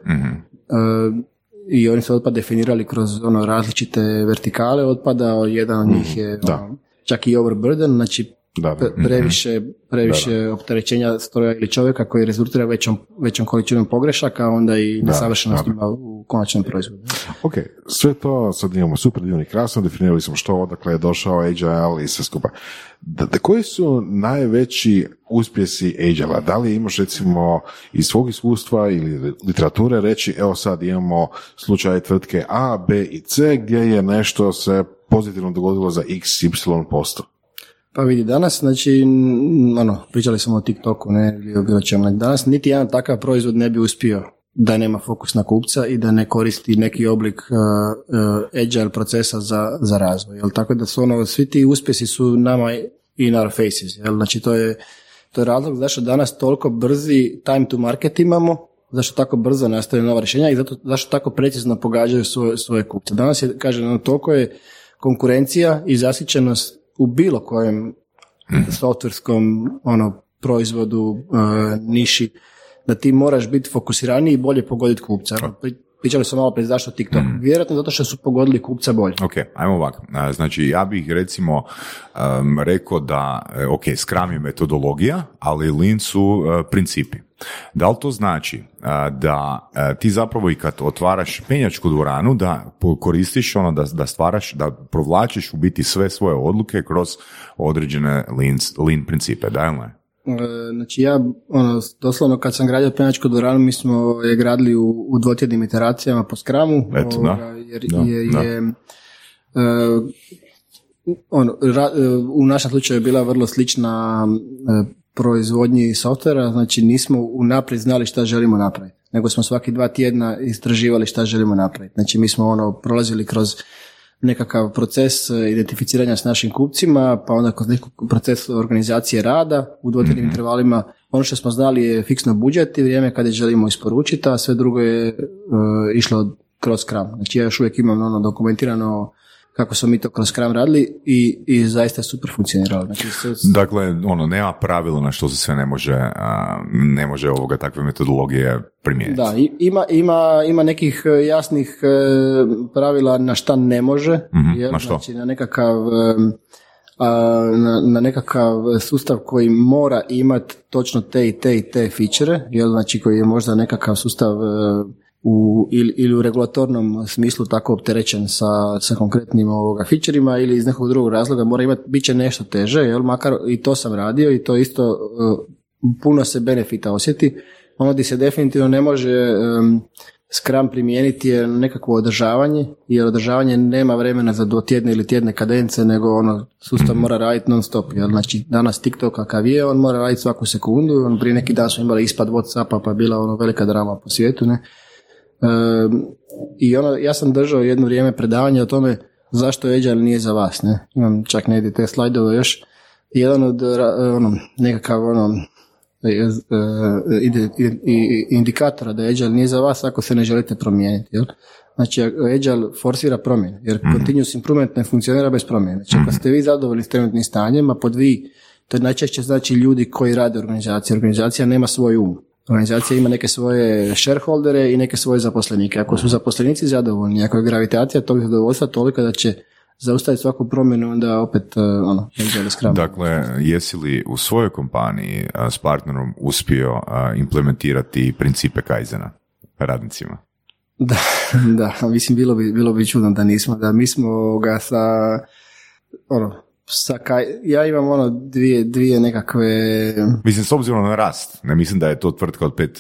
i oni su otpad definirali kroz ono različite vertikale otpada, jedan od njih je da. ono, čak i overburden, znači Da, da. pre- previše, previše opterećenja stroja ili čovjeka koji rezultira većom, većom količinom pogrešaka, onda i nesavršenostima u konačnom proizvodu. Ok, sve to sad imamo super divno i krasno, definirali smo što odakle je došao Agile i sve skupa. Da, da koji su najveći uspjesi Agile-a? Da li imaš recimo iz svog iskustva ili literature reći evo sad imamo slučaj tvrtke A, B i C gdje je nešto se pozitivno dogodilo za x, y posto? Pa vidi, danas, znači, ono, pričali smo o TikToku, ne, ili bilo čemu, danas niti jedan takav proizvod ne bi uspio da nema fokus na kupca i da ne koristi neki oblik uh, uh, agile procesa za, za razvoj. Jel? Tako da su ono, svi ti uspjesi su nama in our faces. Jel? Znači to je, to je razlog zašto danas toliko brzi time to market imamo, zašto tako brzo nastaju nova rješenja i zato, zašto tako precizno pogađaju svoje, svoje kupce. Danas je, kažem, ono, toliko je konkurencija i zasićenost u bilo kojem softverskom ono, proizvodu, e, niši, da ti moraš biti fokusiraniji i bolje pogoditi kupca. Pri- Pričali smo malo prije zašto TikTok. Vjerojatno zato što su pogodili kupca bolje. Ok, ajmo ovako. A, Znači, ja bih recimo um, rekao da, e, ok, Scrum je metodologija, ali Lean su e, principi. Da li to znači da ti zapravo i kad otvaraš penjačku dvoranu, da koristiš ono, da, da stvaraš, da provlačiš u biti sve svoje odluke kroz određene Lean, lean principe, da ili ne? E, Znači ja, ono, doslovno kad sam gradio penjačku dvoranu, mi smo je gradili u, u dvotjednim iteracijama po skramu, Eto, da. ovoga, jer Da, je, da. je e, ono, ra- e, u našem slučaju je bila vrlo slična e, proizvodnji softvera, znači nismo unaprijed znali šta želimo napraviti, nego smo svaki dva tjedna istraživali šta želimo napraviti. Znači mi smo ono prolazili kroz nekakav proces e, identificiranja s našim kupcima, pa onda kroz proces organizacije rada u dvotjednim intervalima. Ono što smo znali je fiksno budžet i vrijeme kada želimo isporučiti, a sve drugo je e, išlo kroz Scrum. Znači ja još uvijek imam ono dokumentirano kako smo mi to kroz Scrum radili i, i zaista je super funkcioniralo. Znači, sve- Dakle, ono, nema pravila na što se sve ne može, a, ne može ovoga takve metodologije primijeniti. Da, ima, ima, ima nekih e, jasnih e, pravila na šta ne može. Mhm, jel? na što? Znači na nekakav e, na, na nekakav sustav koji mora imati točno te i te i te fičere, jel, znači koji je možda nekakav sustav e, u, ili, ili u regulatornom smislu tako opterećen sa, sa konkretnim ovoga fičerima ili iz nekog drugog razloga mora imati, bit će nešto teže, jel, makar i to sam radio i to isto e, puno se benefita osjeti. Ono gdje se definitivno ne može um, Scrum primijeniti je nekakvo održavanje, jer održavanje nema vremena za dvotjedne ili tjedne kadence, nego ono, sustav mora raditi non stop. Jel? Znači, danas TikTok kakav je, on mora raditi svaku sekundu, on prije neki dan smo imali ispad Whatsappa, pa bila ono velika drama po svijetu, ne. I ono, ja sam držao jedno vrijeme predavanje o tome zašto Agile nije za vas, ne. Imam čak negdje te slajdove još. Jedan od ono, nekakav ono, indikatora da Agile nije za vas ako se ne želite promijeniti. Jel? Znači, Agile forsira promjene, jer mm. continuous improvement ne funkcionira bez promjene. Znači, ako ste vi zadovoljni s trenutnim stanjem, a pod vi, to je najčešće znači ljudi koji rade organizacije. Organizacija nema svoj um. Organizacija ima neke svoje shareholdere i neke svoje zaposlenike. Ako su zaposlenici zadovoljni, ako je gravitacija tog zadovoljstva toliko da će zaustaviti svaku promjenu, onda opet uh, ono, ne Dakle, jesi li u svojoj kompaniji uh, s partnerom uspio uh, implementirati principe Kaizena radnicima? Da, da, mislim bilo bi, bilo bi čudno da nismo, da mi smo ga sa ono, sa kaj, ja imam ono dvije, dvije nekakve... Mislim, s obzirom na rast, ne mislim da je to tvrtka od pet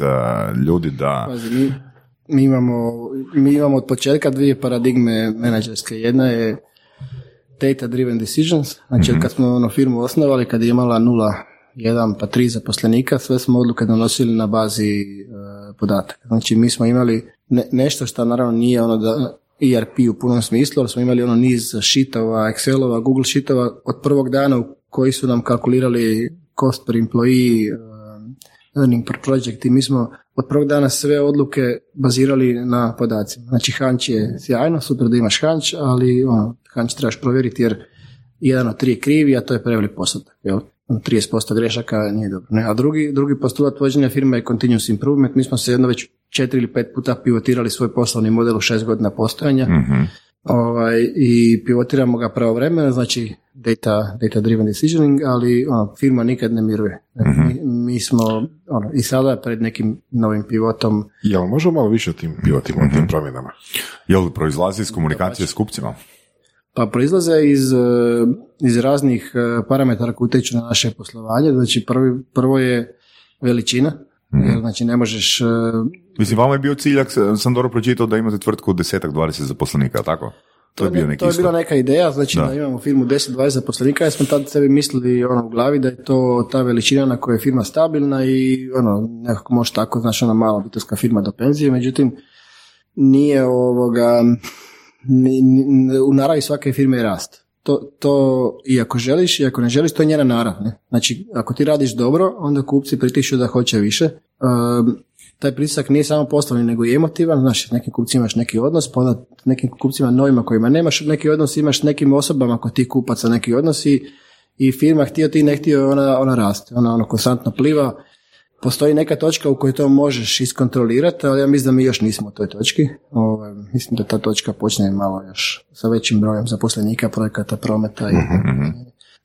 ljudi da... Pazi, mi, mi, imamo, mi imamo od početka dvije paradigme menadžerske. Jedna je data driven decisions, znači mm kad smo ono firmu osnovali, kad je imala nula, jedan pa tri zaposlenika, sve smo odluke donosili na bazi uh, podataka. Znači mi smo imali nešto što naravno nije ono da ERP u punom smislu, ali smo imali ono niz šitova, Excelova, Google šitova od prvog dana u koji su nam kalkulirali cost per employee, uh, earning per project i mi smo od prvog dana sve odluke bazirali na podacima. Znači Hanč je sjajno, super da imaš Hanč, ali ono, Hanč trebaš provjeriti jer jedan od tri je krivi, a to je preveli postotak. Jel? 30% grešaka nije dobro. Ne? A drugi, drugi postulat vođenja firme je continuous improvement. Mi smo se jedno već četiri ili pet puta pivotirali svoj poslovni model u šest godina postojanja. mm Ovaj, I pivotiramo ga pravovremeno, znači data, data driven decisioning, ali ono, firma nikad ne miruje. Mhm. Mi, mi, smo ono, i sada pred nekim novim pivotom. Jel možemo malo više o tim pivotima, o tim mhm. promjenama? Jel proizlazi iz komunikacije s kupcima? Pa proizlaze iz, e, iz raznih e, parametara koji utječu na naše poslovanje. Znači prvi, prvo je veličina, mm znači ne možeš... Mislim, vama je bio cilj, sam dobro pročitao da imate tvrtku od desetak, dvadeset zaposlenika, tako? To, je, bio neki to je bila neka ideja, znači da, imamo firmu 10-20 zaposlenika, ja smo tad sebi mislili ono, u glavi da je to ta veličina na kojoj je firma stabilna i ono, nekako može tako, znači ona mala obiteljska firma do penzije, međutim nije ovoga, u naravi svake firme je rast. To, to i ako želiš i ako ne želiš, to je njena narav. Ne? Znači, ako ti radiš dobro, onda kupci pritišu da hoće više. Um, taj pritisak nije samo poslovni, nego i emotivan. Znaš, nekim kupcima imaš neki odnos, pa onda nekim kupcima novima kojima nemaš neki odnos, imaš nekim osobama ako ti kupaca neki odnos i, firma htio ti ne htio, ona, ona raste. Ona ono konstantno pliva Postoji neka točka u kojoj to možeš iskontrolirati, ali ja mislim da mi još nismo u toj točki. Ovo, ovaj, mislim da ta točka počne malo još sa većim brojem zaposlenika, projekata, prometa i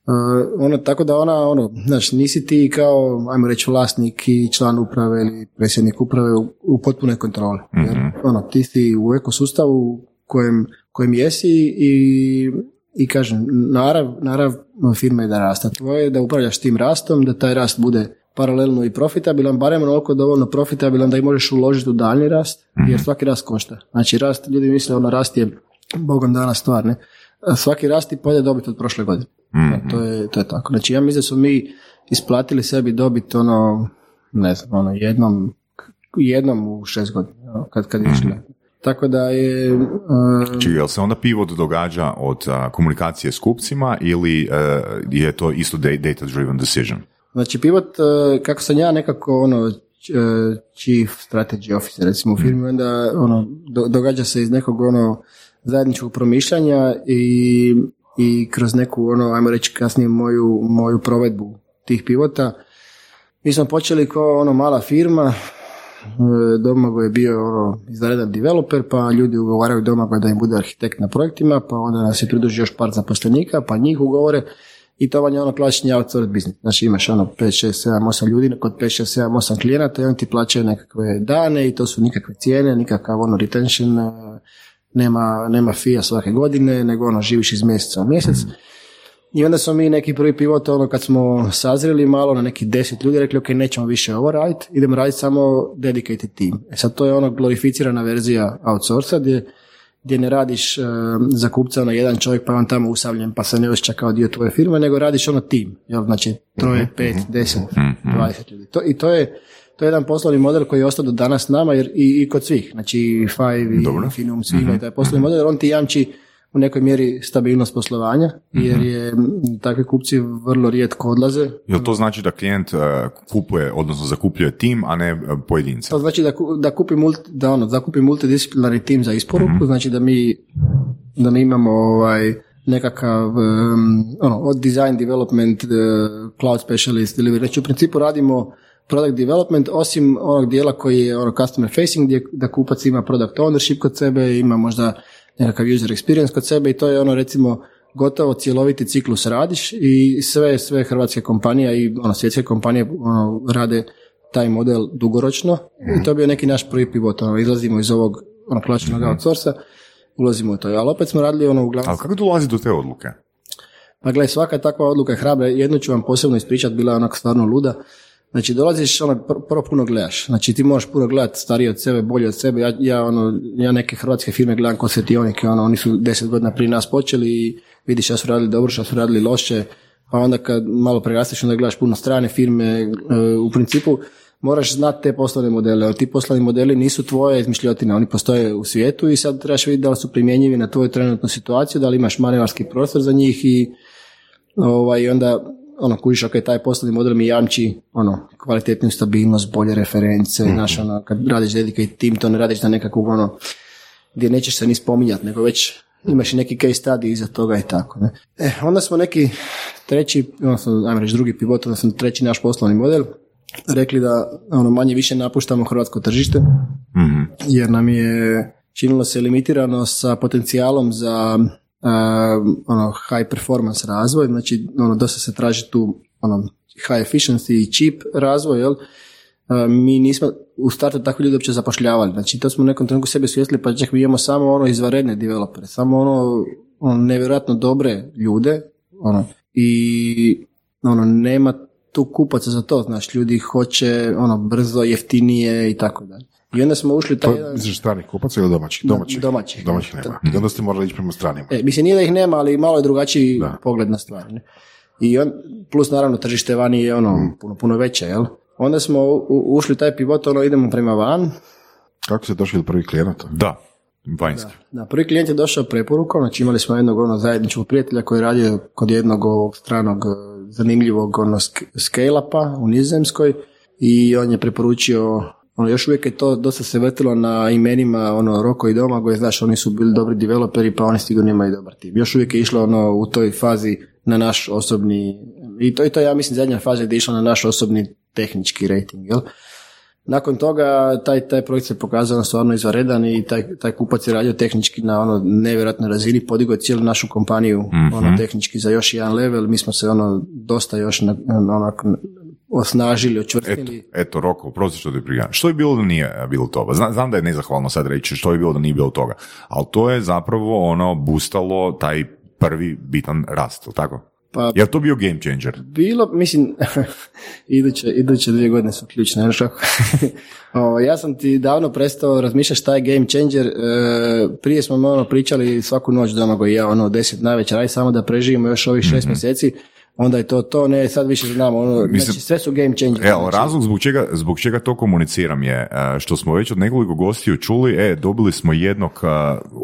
Uh, ono, tako da ona, ono, znaš, nisi ti kao, ajmo reći, vlasnik i član uprave ili predsjednik uprave u, u potpunoj kontroli. Jer, mhm. ono, ti si u ekosustavu kojem, kojem jesi i, i kažem, narav, narav firme je da rasta. Tvoje je da upravljaš tim rastom, da taj rast bude paralelno i profitabilan, barem onoliko dovoljno profitabilan da i možeš uložiti u daljnji rast, jer mhm. svaki rast košta. Znači rast, ljudi misle ono rast je bogom dana stvar, ne? Svaki rast i polje dobiti od prošle godine. Mhm. To, je, to je tako. Znači ja mislim da smo mi isplatili sebi dobit ono, ne znam, ono jednom, jednom u šest godina, kad, kad je išli. Mhm. Tako da je... Uh, Či jel se onda pivot događa od komunikacije s kupcima ili uh, je to isto data driven decision? Znači pivot, e, kako sam ja nekako ono, e, chief strategy officer recimo u firmi, onda ono, događa se iz nekog ono zajedničkog promišljanja i, i kroz neku ono, ajmo reći kasnije moju, moju provedbu tih pivota. Mi smo počeli kao ono mala firma, e, Domago je bio ono, izvanredan developer, pa ljudi ugovaraju Domago da im bude arhitekt na projektima, pa onda nas je pridružio još par zaposlenika, pa njih ugovore i to vam je ono klasični outsourced biznis. Znači imaš ono 5, 6, 7, 8 ljudi, kod 5, 6, 7, 8 klijenata i oni ti plaćaju nekakve dane i to su nikakve cijene, nikakav ono retention, nema, nema fija svake godine, nego ono živiš iz mjeseca u mjesec. I onda smo mi neki prvi pivot, ono kad smo sazreli malo na neki deset ljudi, rekli ok, nećemo više ovo raditi, idemo raditi samo dedicated team. E sad to je ono glorificirana verzija outsourca gdje, gdje ne radiš uh, za kupca na jedan čovjek pa on tamo usamljen pa se ne osjeća kao dio tvoje firme, nego radiš ono tim, jel? znači troje, pet, deset, dvadeset ljudi. To, I to je, to je jedan poslovni model koji je ostao do danas s nama jer i, i kod svih, znači Five i Dobro. Infinum, svi imaju taj poslovni model jer on ti jamči u nekoj mjeri stabilnost poslovanja jer je takvi kupci vrlo rijetko odlaze. Jel to znači da klijent uh, kupuje, odnosno zakupljuje tim, a ne uh, pojedinca? To znači da, da kupi multi, da ono, da kupi multidisciplinarni tim za isporuku, znači da mi da mi imamo ovaj nekakav um, ono, od design development, uh, cloud specialist ili reći u principu radimo product development osim onog dijela koji je ono customer facing gdje da kupac ima product ownership kod sebe, ima možda nekakav user experience kod sebe i to je ono recimo gotovo cjeloviti ciklus radiš i sve sve hrvatske kompanije i ono svjetske kompanije ono, rade taj model dugoročno i to je bio neki naš prvi pivot, ono, izlazimo iz ovog ono, klasičnog outsourca, ulazimo u to, ali opet smo radili ono uglavnom Ali kako dolazi do te odluke? pa gle, svaka takva odluka je hrabra. Jednu ću vam posebno ispričati, bila je onako stvarno luda. Znači, dolaziš, ono, pr- prvo puno gledaš. Znači, ti možeš puno gledati stariji od sebe, bolji od sebe. Ja, ja, ono, ja neke hrvatske firme gledam kao svetionike, ono, oni su deset godina prije nas počeli i vidiš šta su radili dobro, šta su radili loše. Pa onda kad malo prerastiš, onda gledaš puno strane firme. E, u principu, moraš znati te poslovne modele, jer ti poslovni modeli nisu tvoje izmišljotine, oni postoje u svijetu i sad trebaš vidjeti da li su primjenjivi na tvoju trenutnu situaciju, da li imaš manevarski prostor za njih i ovaj, onda ono, kužiš, ok, taj poslovni model mi jamči ono, kvalitetnu stabilnost, bolje reference, Mhm. znaš, ono, kad radiš dedicated team, to ne radiš na nekakvog, ono, gdje nećeš se ni spominjati, nego već imaš i neki case study iza toga i tako, ne. E, onda smo neki treći, odnosno, ajmo reći drugi pivot, odnosno treći naš poslovni model, rekli da ono, manje više napuštamo hrvatsko tržište, Mhm. jer nam je činilo se limitirano sa potencijalom za uh, ono, high performance razvoj, znači ono, dosta se traži tu ono, high efficiency i cheap razvoj, jel? Uh, mi nismo u startu takve ljude uopće zapošljavali, znači to smo u nekom trenutku sebi svjesli, pa čak mi imamo samo ono izvanredne developere, samo ono, ono nevjerojatno dobre ljude, ono, i ono, nema tu kupaca za to, znaš, ljudi hoće ono brzo, jeftinije i tako dalje. I onda smo ušli taj To jedan- misliš stranih kupaca ili domaćih? Da, Domaćih. domaćih. Domaćih nema. I onda ste morali ići prema stranima. E, mislim, nije da ih nema, ali malo je drugačiji Da. pogled na stvar. Ne? I on, plus naravno tržište vani je ono puno, puno veće, jel? Onda smo u- u- ušli u taj pivot, ono idemo prema van. Kako ste došli do prvih klijenata? Da, vanjski. Da, prvi klijent je došao preporukom, znači imali smo jednog ono zajedničkog prijatelja koji je radio kod jednog ovog stranog e, zanimljivog ono scale-upa u Nizozemskoj i on je preporučio ono, još uvijek je to dosta se vrtilo na imenima ono Roko i Domagoj, znaš, oni su bili dobri developeri, pa oni sigurno imaju dobar tim. Još uvijek je išlo ono u toj fazi na naš osobni, i to, i to ja mislim zadnja faza gdje je išla na naš osobni tehnički rating, jel? Nakon toga taj, taj projekt se pokazao stvarno izvanredan i taj, taj kupac je radio tehnički na ono nevjerojatnoj razini, podigao je cijelu našu kompaniju ono tehnički za još jedan level, mi smo se ono dosta još na, onak, osnažili, Eto, očvrstili. eto, Roko, prosti što ti prija. Što je bilo da nije bilo toga? Znam, znam da je nezahvalno sad reći što je bilo da nije bilo toga, ali to je zapravo ono boostalo taj prvi bitan rast, jel tako? Pa Je li to bio game changer? bilo, mislim, iduće, iduće dvije godine su ključne, znaš kako? O, ja sam ti davno prestao razmišljati šta je game changer, e, prije smo ono pričali svaku noć Domago i ja, ono, deset najveća, aj samo da preživimo još ovih šest mjeseci, onda je to to, ne, sad više znamo, ono, Mislim- znači sve su game changer. Evo, znači, razlog zbog čega, zbog čega to komuniciram je e, što smo već od nekoliko gostiju čuli, e, dobili smo jednog e,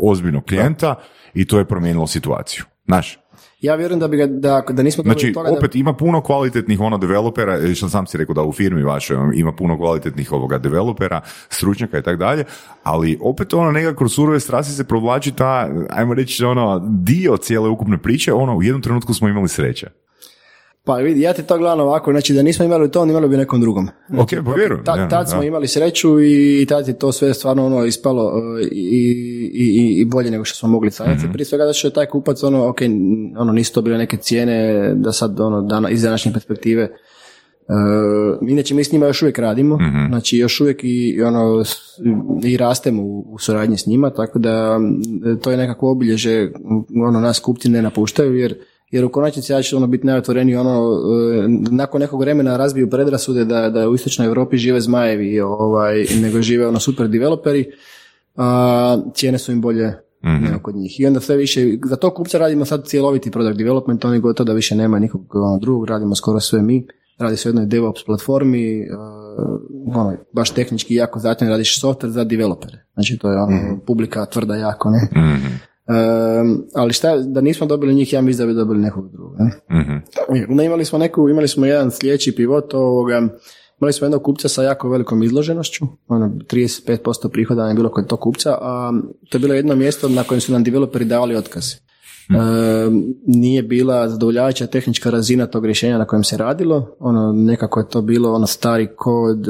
ozbiljnog klijenta i to je promijenilo situaciju. Znaš, ja vjerujem da bi ga, da, da nismo Znači, toga da- opet ima puno kvalitetnih ono developera, e, što sam si rekao da u firmi vašoj ima puno kvalitetnih ovoga developera, stručnjaka i tako dalje, ali opet ono nekako kroz surove strasti se provlači ta, ajmo reći ono, dio cijele ukupne priče, ono u jednom trenutku smo imali sreće. Pa vidi, ja ti to gledam ovako, znači da nismo imali to, imali bi nekom drugom. Znači, Ok, pa vjerujem, ta- tad smo imali sreću i tad je to sve stvarno ono ispalo e, i, i, i bolje nego što smo mogli sanjati. Mhm. Prije svega da što je taj kupac ono, ok, ono nisu to bile neke cijene da sad ono dana, iz današnje perspektive E, inače mi s njima još uvijek radimo, Mhm. znači još uvijek i, i ono i rastemo u, u suradnji s njima, tako da to je nekako obilježe, ono nas kupci ne napuštaju jer jer u konačnici ja ću ono biti najotvoreniji ono e, nakon nekog vremena razbiju predrasude da, da u istočnoj Europi žive zmajevi ovaj nego žive ono super developeri a cijene su im bolje nego kod njih. I onda sve više, za to kupca radimo sad cjeloviti product development, oni gotovo da više nema nikog ono, drugog, radimo skoro sve mi. Radi se o jednoj DevOps platformi, uh, ono, baš tehnički jako zatim radiš software za developere. Znači to je ono, publika tvrda jako, ne? Mhm, Um, ali šta, da nismo dobili njih, ja mislim da bi dobili nekog drugog. Ne? mhm. Onda imali smo neku, imali smo jedan sljedeći pivot ovoga, imali smo jednog kupca sa jako velikom izloženošću, ono 35% prihoda je bilo kod tog kupca, a to je bilo jedno mjesto na kojem su nam developeri davali otkaz. E, nije bila zadovoljavajuća tehnička razina tog rješenja na kojem se radilo, ono nekako je to bilo ono stari kod,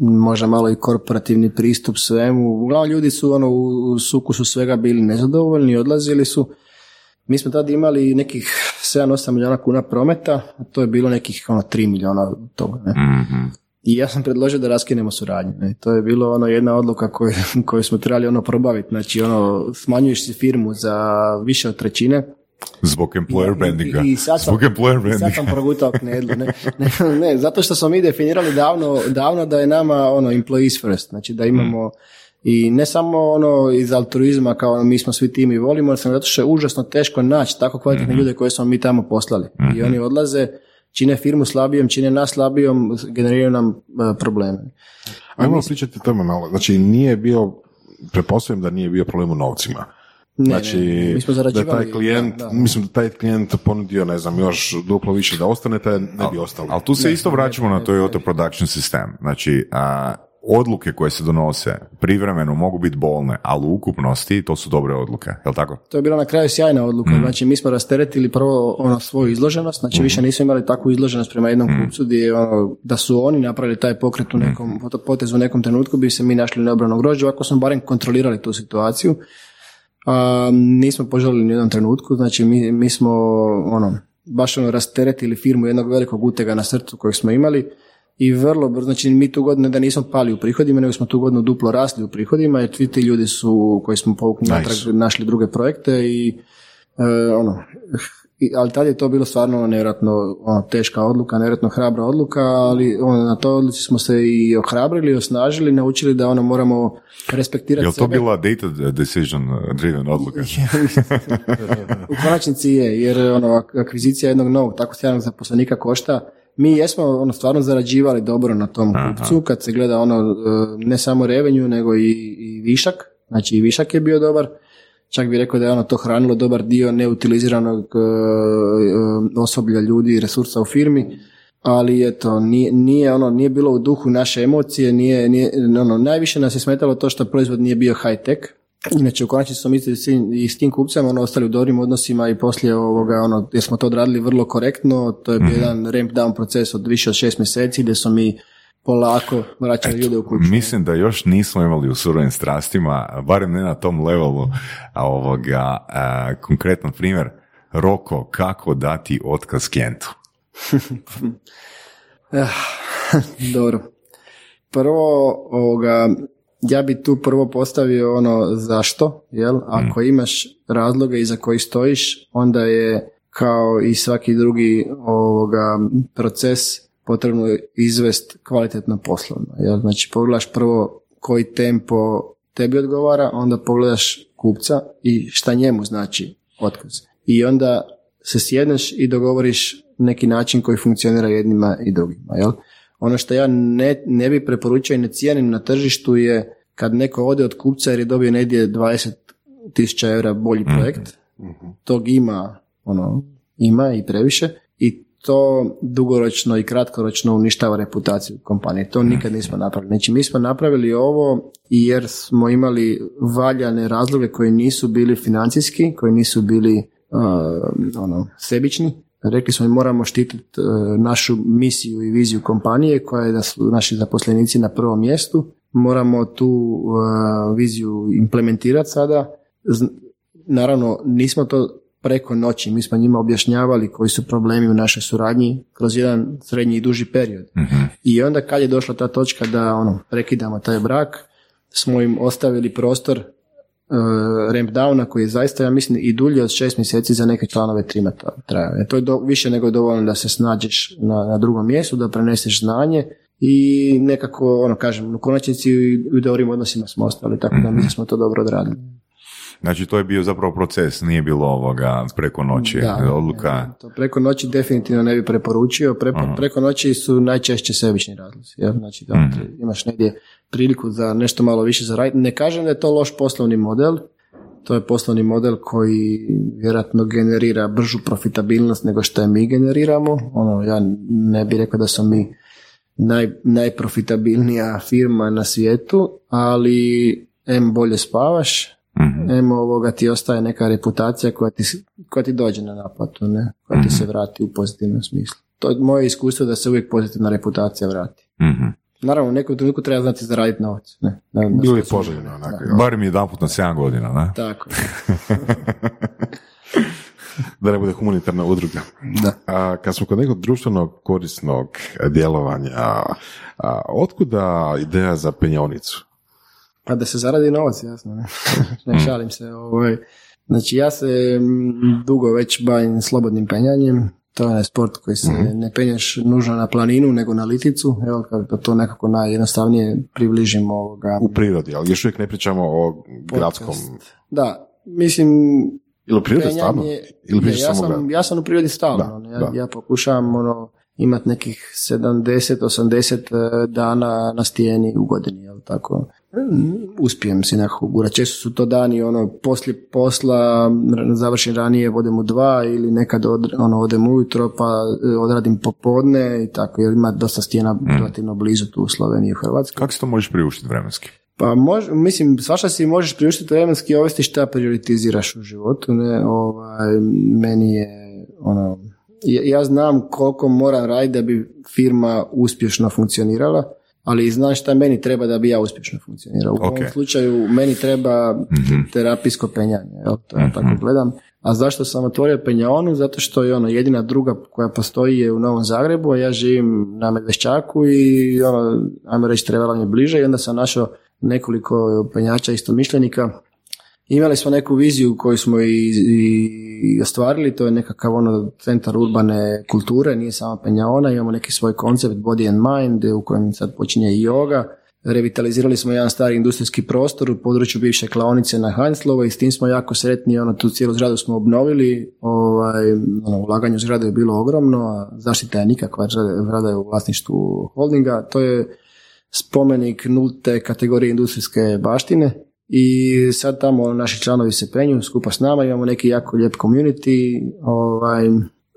možda malo i korporativni pristup svemu. Uglavnom ljudi su ono u sukusu svega bili nezadovoljni, odlazili su. Mi smo tada imali nekih 7-8 milijuna kuna prometa, a to je bilo nekih ono 3 milijuna toga. Ne? Mhm. I ja sam predložio da raskinemo suradnju. Ne? To je bilo ono jedna odluka koju, koju smo trebali ono probaviti. Znači ono, smanjuješ si firmu za više od trećine, Zbog employer brandinga. I, i sad sam, Zbog employer i sad brandinga. sam progutao knedlu. Ne, ne, ne, zato što smo mi definirali davno, davno da je nama ono employees first, znači da imamo i ne samo ono iz altruizma kao ono, mi smo svi tim i volimo, nego zato što je užasno teško naći tako kvalitetne ljude koje smo mi tamo poslali. I oni odlaze, čine firmu slabijom, čine nas slabijom, generiraju nam e, probleme. Ajmo pričati tome malo. Znači, nije bio, pretpostavljam da nije bio problem u novcima. Ne, Znači, ne, ne, mi smo da je taj klijent, da, da. mislim da taj klijent ponudio, ne znam, još duplo više da ostanete, ne bi ostalo. Ali tu se isto vraćamo na Toyota Production System. Znači, a, odluke koje se donose privremeno mogu biti bolne, ali u ukupnosti to su dobre odluke, jel tako? To je bila na kraju sjajna odluka. Znači, mi smo rasteretili prvo ono svoju izloženost, znači više nismo imali takvu izloženost prema jednom kupcu gdje je, ono, da su oni napravili taj pokret u nekom potez u nekom trenutku bi se mi našli na obranom grožđu, ako smo barem kontrolirali tu situaciju. A, nismo požalili ni u jednom trenutku, znači mi, mi smo ono, baš ono rasteretili firmu jednog velikog utega na srcu kojeg smo imali i vrlo brzo, znači mi tu godinu da nismo pali u prihodima, nego smo tu godinu duplo rasli u prihodima jer svi ti ljudi su koji smo povukli natrag našli druge projekte i e, ono, i- ali tad je to bilo stvarno nevjerojatno ono, teška odluka, nevjerojatno hrabra odluka, ali ono, na toj odluci smo se i ohrabrili, osnažili, naučili da ono moramo respektirati Jel to sebe. bila data decision driven odluka? U konačnici je, jer ono, ak- akvizicija jednog novog tako sjajnog zaposlenika košta. Mi jesmo ono, stvarno zarađivali dobro na tom kupcu, kad se gleda ono, e, ne samo revenju, nego i, i višak. Znači i višak je bio dobar. Čak bi rekao da je ono to hranilo dobar dio neutiliziranog e, e, osoblja ljudi i resursa u firmi. Ali eto, nije, nije, ono, nije bilo u duhu naše emocije, nije, nije, ono, najviše nas je smetalo to što proizvod nije bio high tech, Inače, u konačnici smo mislili i s tim kupcem ono, ostali u dobrim odnosima i poslije ovoga, ono, jer smo to odradili vrlo korektno, to je bio jedan ramp down proces od više od šest mjeseci gdje smo mi polako vraćali ljude u kuću. Mislim da još nismo imali u surovim strastima, barem ne na tom levelu, a ovoga, a, konkretan primjer, Roko, kako dati otkaz klijentu? Dobro. Prvo, ovoga, ja bi tu prvo postavio ono zašto, jel? Ako imaš razloge iza kojih stojiš, onda je kao i svaki drugi ovoga proces potrebno izvest kvalitetno poslovno. Jel? Znači pogledaš prvo koji tempo tebi odgovara, onda pogledaš kupca i šta njemu znači otkaz. I onda se sjedneš i dogovoriš neki način koji funkcionira jednima i drugima. Jel? Ono što ja ne, ne bi preporučio i ne cijenim na tržištu je kad neko ode od kupca jer je dobio negdje 20 tisuća eura bolji projekt, tog ima, ono, ima i previše i to dugoročno i kratkoročno uništava reputaciju kompanije. To nikad nismo napravili. Znači mi smo napravili ovo jer smo imali valjane razloge koji nisu bili financijski, koji nisu bili uh, ono, sebični, Rekli smo i moramo štititi e, našu misiju i viziju kompanije koja je da su naši zaposlenici na prvom mjestu. Moramo tu e, viziju implementirati sada. Naravno, nismo to preko noći, mi smo njima objašnjavali koji su problemi u našoj suradnji kroz jedan srednji i duži period. I onda kad je došla ta točka da ono, prekidamo taj brak, smo im ostavili prostor uh, ramp downa koji je zaista, ja mislim, i dulje od šest mjeseci za neke članove tima to traje. E, To je do, više nego dovoljno da se snađeš na, na drugom mjestu, da preneseš znanje i nekako, ono, kažem, u konačnici i u dobrim odnosima smo ostali, tako da mislim da smo to dobro odradili. Znači to je bio zapravo proces, nije bilo ovoga preko noći. Da, Odluka, To preko noći definitivno ne bi preporučio. Preko, Aha. preko noći su najčešće sebični razlozi. Jel? Znači da ti imaš negdje priliku za nešto malo više zaraditi. Ne kažem da je to loš poslovni model. To je poslovni model koji vjerojatno generira bržu profitabilnost nego što je mi generiramo. Ono, ja ne bih rekao da smo mi naj, najprofitabilnija firma na svijetu, ali em bolje spavaš, Mhm. em ovoga ti ostaje neka reputacija koja ti, koja ti dođe na naplatu, ne? koja ti se vrati u pozitivnom smislu. To je moje iskustvo da se uvijek pozitivna reputacija vrati. Mhm. Naravno, u nekom trenutku treba znati zaraditi novac. Ne? Da, da Bilo je što su- poželjno onako. jel? Barem jedan put na 7 godina, ne? Tako. Da ne bude humanitarna udruga. Da. A, kad smo kod nekog društvenog korisnog djelovanja, a, otkuda ideja za penjonicu? Pa da se zaradi novac, jasno. Ne, ne šalim se. Ovaj. Znači, ja se mm, dugo već bavim slobodnim penjanjem. To je sport koji se ne penješ nužno na planinu, nego na liticu. Evo, kako to nekako najjednostavnije približimo ovoga. U prirodi, ali još uvijek ne pričamo o gradskom... podcast. Da, mislim, Ili u prirodi penjanje, Ili pričaš ja, sam, ja sam u prirodi stalno. Da, ja, da. ja pokušavam ono, imat nekih 70-80 dana na stijeni u godini, jel tako? Mm, Uspijem si nekako gura. Često su to dani ono, poslije posla, završim ranije, odem u dva ili nekad od, ono, odem ujutro pa e, odradim popodne i tako, jer ima dosta stijena Mm. relativno blizu tu u Sloveniji i u Hrvatskoj. Kako se to možeš priuštiti vremenski? Pa mož, mislim, svašta si možeš priuštiti vremenski, ovisi šta prioritiziraš u životu, ne, ovaj, meni je, ono, ja, ja znam koliko moram raditi da bi firma uspješno funkcionirala, ali i znam šta meni treba da bi ja uspješno funkcionirao. U Ok. ovom slučaju meni treba terapijsko penjanje, jel, to ja tako gledam. A zašto sam otvorio penjaonu? Zato što je ono jedina druga koja postoji je u Novom Zagrebu, a ja živim na Medvešćaku i ono, ajmo reći trebala mi je bliže i onda sam našao nekoliko penjača istomišljenika. Imali smo neku viziju koju smo i, i ostvarili, to je nekakav ono centar urbane kulture, nije samo penjaona, imamo neki svoj koncept body and mind u kojem sad počinje i yoga. Revitalizirali smo jedan stari industrijski prostor u području bivše klaonice na Heinzlovo i s tim smo jako sretni, ono, tu cijelu zgradu smo obnovili, ovaj, ono, ulaganje u zgradu je bilo ogromno, a zaštita je nikakva, zgrada je u vlasništvu holdinga, to je spomenik nulte kategorije industrijske baštine i sad tamo naši članovi se penju skupa s nama, imamo neki jako lijep community, ovaj,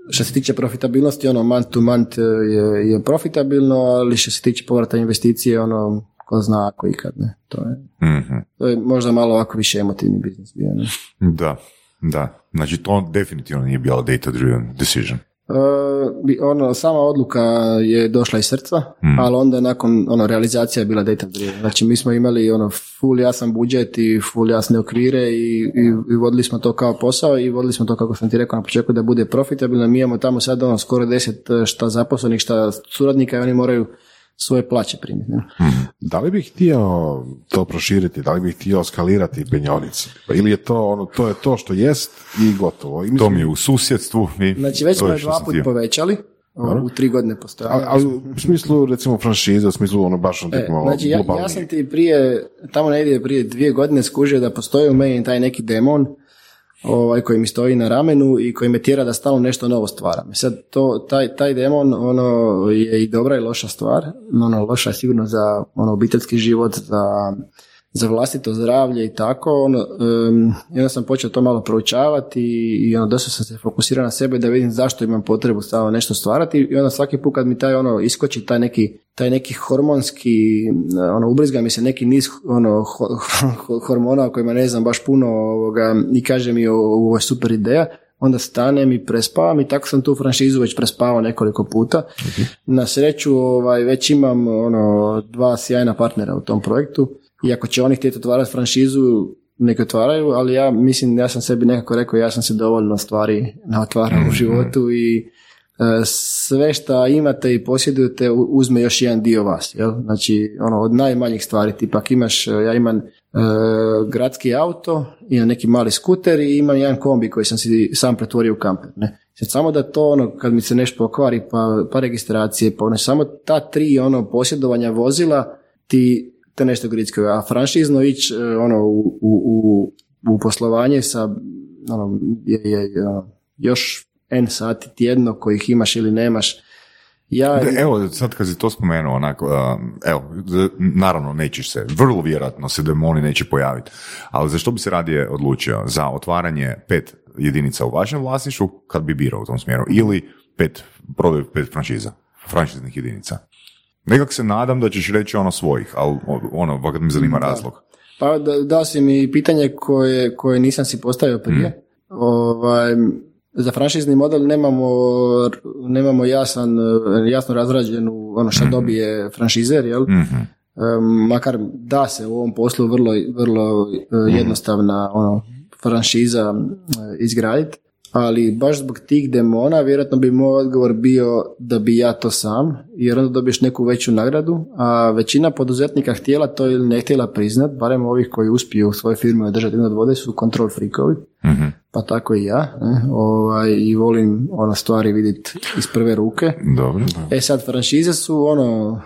što se tiče profitabilnosti, ono month to month je, je profitabilno, ali što se tiče povrata investicije, ono, ko zna ako ikad, ne, to je, Mhm. to je možda malo ovako više emotivni biznis bio, ne. Da, da. Znači to definitivno nije bila data-driven decision. Bi- ono, sama odluka je došla iz srca, Hmm. ali onda nakon ono, realizacija je bila data driven. Znači mi smo imali ono full jasan budžet i full jasne okvire i, i, i vodili smo to kao posao i vodili smo to kako sam ti rekao na početku da bude profitabilno. Mi imamo tamo sad ono skoro deset e, šta zaposlenih, šta suradnika i oni moraju svoje plaće primiti. ne. Da li bih htio to proširiti, da li bih htio skalirati penjonicu? Ili je to ono, to je to što jest i gotovo. I To mislim, mi je u susjedstvu. I Znači već to smo je dva put povećali o, u tri godine postojanja. ali u smislu recimo franšize, u smislu ono baš ono E, malo znači ja, ja sam ti prije, tamo negdje prije dvije godine skužio da postoji u meni taj neki demon ovaj, koji mi stoji na ramenu i koji me tjera da stalno nešto novo stvaram. Sad to, taj, taj demon ono, je i dobra i loša stvar. Ono, loša je sigurno za ono, obiteljski život, za, za vlastito zdravlje i tako. Ono, I onda sam počeo to malo proučavati i, i ono, dosta sam se fokusirao na sebe da vidim zašto imam potrebu stalno nešto stvarati i onda svaki put kad mi taj ono iskoči taj neki taj neki hormonski, ono, ubrizga mi se neki niz ono, ho- ho- hormona o kojima ne znam baš puno ovoga, i kaže mi ovo je super ideja, onda stanem i prespavam i tako sam tu franšizu već prespavao nekoliko puta. Na sreću ovaj, već imam ono, dva sjajna partnera u tom projektu i ako će oni htjeti otvarati franšizu, neke otvaraju, ali ja mislim, ja sam sebi nekako rekao, ja sam se dovoljno stvari naotvarao u životu i e, sve što imate i posjedujete uzme još jedan dio vas. Jel? Znači, ono, od najmanjih stvari, tipak imaš, e, ja imam e, gradski auto, imam neki mali skuter i imam jedan kombi koji sam si sam pretvorio u kamper. Ne? Sad, samo da to, ono, kad mi se nešto pokvari, pa, pa registracije, pa ono, samo ta tri ono, posjedovanja vozila ti te nešto gritsko, a franšizno ići ono, u, u, u, u poslovanje sa ono, je, je, ono, još N sati tjedno kojih imaš ili nemaš. Ja... evo, sad kad si to spomenuo, onako, evo, naravno nećeš se, vrlo vjerojatno se demoni neće pojaviti, ali za što bi se radije odlučio? Za otvaranje pet jedinica u vašem vlasništvu, kad bi birao u tom smjeru, ili pet, prodaju pet franšiza, franšiznih jedinica? Nekak se nadam da ćeš reći ono svojih, ali ono, vakad me zanima razlog. Pa da, dao si mi pitanje koje, koje nisam si postavio prije. Mm. Ovaj, za franšizni model nemamo, nemamo jasan, jasno razrađenu ono što mm dobije franšizer, jel? mm makar da se u ovom poslu vrlo, vrlo mm jednostavna ono, franšiza e, izgraditi ali baš zbog tih demona vjerojatno bi moj odgovor bio da bi ja to sam, jer onda dobiješ neku veću nagradu, a većina poduzetnika htjela to ili ne htjela priznat, barem ovih koji uspiju u svojoj firmi održati od vode su kontrol freakovi, mm pa tako i ja, ne, ovaj, i volim ona stvari vidjeti iz prve ruke. Dobro, E sad, franšize su ono,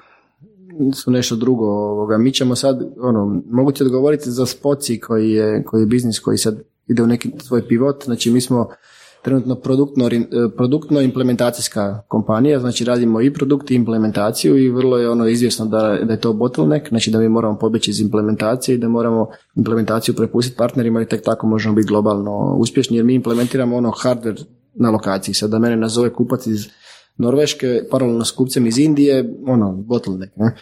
su nešto drugo. Ovoga. Mi ćemo sad, ono, mogu ti odgovoriti za spoci koji je, koji je biznis koji sad ide u neki svoj pivot. Znači mi smo trenutno produktno, e, produktno implementacijska kompanija, znači radimo i produkt i implementaciju i vrlo je ono izvjesno da, da je to bottleneck, znači da mi moramo pobjeći iz implementacije i da moramo implementaciju prepustiti partnerima i tek tako možemo biti globalno uspješni jer mi implementiramo ono hardware na lokaciji. Sad da mene nazove kupac iz Norveške, paralelno s kupcem iz Indije, ono, bottleneck, ne?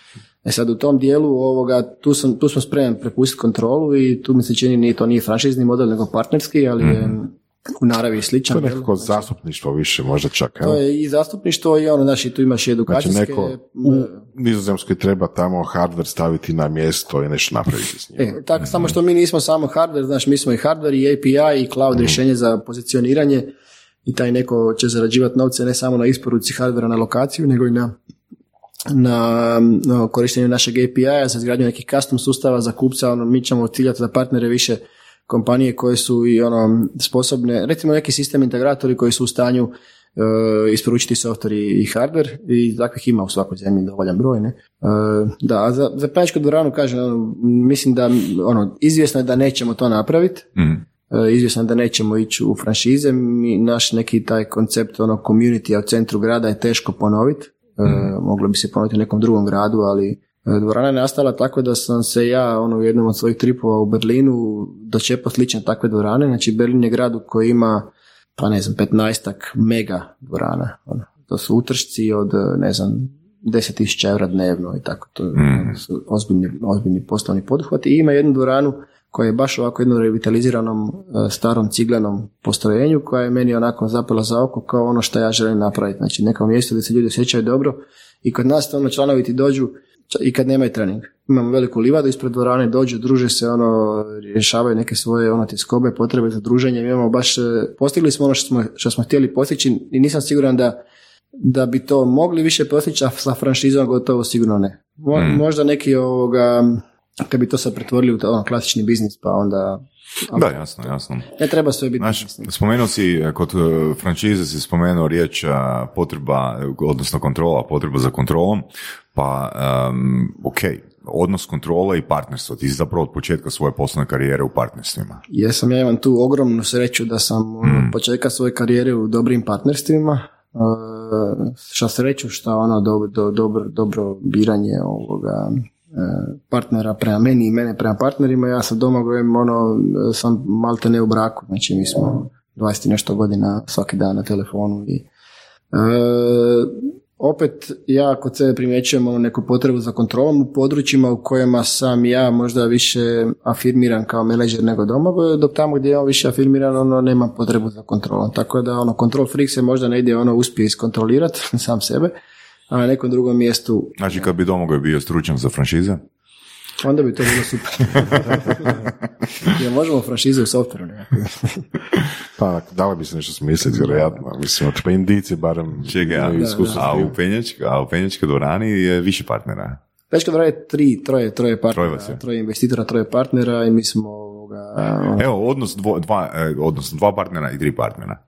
E sad u tom dijelu ovoga, tu, sam, tu smo spremni prepustiti kontrolu i tu mi se čini nije to nije franšizni model nego partnerski, ali je mhm u naravi sličan. To je nekako zastupništvo više, možda čak. To je i zastupništvo i ono, znači tu imaš i edukacijske... Znači neko u Nizozemskoj treba tamo hardware staviti na mjesto i nešto napraviti s njim. E, tako, samo što mi nismo samo hardware, znači mi smo i hardware i API i cloud mm rješenje za pozicioniranje i taj neko će zarađivati novce ne samo na isporuci hardvera na lokaciju, nego i na na, na korištenju našeg API-a za izgradnju nekih custom sustava za kupca, ono, mi ćemo ciljati da partnere više kompanije koje su i ono sposobne, recimo neki sistem integratori koji su u stanju uh, isporučiti software i hardware i takvih ima u svakoj zemlji dovoljan broj. Ne? Uh, da, a za, za pečku dvoranu kažem, ono, mislim da ono, izvjesno je da nećemo to napraviti. Mm. izvjesno je da nećemo ići u franšize. Mi, naš neki taj koncept ono community u centru grada je teško ponoviti. Mm. moglo bi se ponoviti u nekom drugom gradu, ali E, dvorana je nastala tako da sam se ja ono, u jednom od svojih tripova u Berlinu dočepao slične takve dvorane. Znači Berlin je grad koji ima pa ne znam, 15 mega dvorana. Ono. To su utršci od, ne znam, 10.000 eura dnevno i tako. To mm. su ozbiljni, ozbiljni poslovni poduhvati. I ima jednu dvoranu koja je baš ovako jednom revitaliziranom e, starom ciglanom postrojenju koja je meni onako zapela za oko kao ono što ja želim napraviti. Znači neko mjesto gdje se ljudi osjećaju dobro i kod nas ono članovi ti dođu i kad nemaju trening. Imamo veliku livadu ispred dvorane, dođu, druže se, ono, rješavaju neke svoje ono, tiskobe, potrebe za druženje. Mi imamo baš, e, postigli smo ono što smo, što smo htjeli postići i nisam siguran da, da bi to mogli više postići, a sa franšizom gotovo sigurno ne. Hmm. Možda neki ovoga, kad bi to sad pretvorili u ono, klasični biznis, pa onda da, jasno, jasno. Ne treba sve biti. Znaš, spomenuo si, e, kod e, franšize si spomenuo riječ potreba, odnosno kontrola, potreba za kontrolom, pa um, ok, odnos kontrole i partnerstva. Ti si zapravo od početka svoje poslovne karijere u partnerstvima. Jesam, ja imam tu ogromnu sreću da sam od mm. početka svoje karijere u dobrim partnerstvima. Uh, šta sreću, šta ono do, do, dobro, dobro biranje ovoga e, partnera prema meni i mene prema partnerima. Ja sam doma gojem, ono, sam malte ne u braku. Znači mi smo 20 nešto godina svaki dan na telefonu i uh, opet ja kod sebe primjećujem ono neku potrebu za kontrolom u područjima u kojima sam ja možda više afirmiran kao menadžer nego domagoj, dok tamo gdje je on više afirmiran, ono nema potrebu za kontrolom. Tako da ono, control freak se možda negdje ono uspije iskontrolirati sam sebe, a na nekom drugom mjestu Znači kad bi Domagoj bio stručan za franšize? onda bi to bilo super. Jer možemo franšize u softveru nekako. Pa, dalo bi se nešto smisliti, vjerojatno. Mislim, od indici barem Čekaj, a, imaju iskustvo s a u Penjačkoj, a u Penjačkoj dvorani je više partnera. Već kad je tri, troje, troje partnera, Troje troje investitora, troje partnera i mi smo ovoga, Evo, odnos dvo, dva, e, odnosno dva partnera i tri partnera.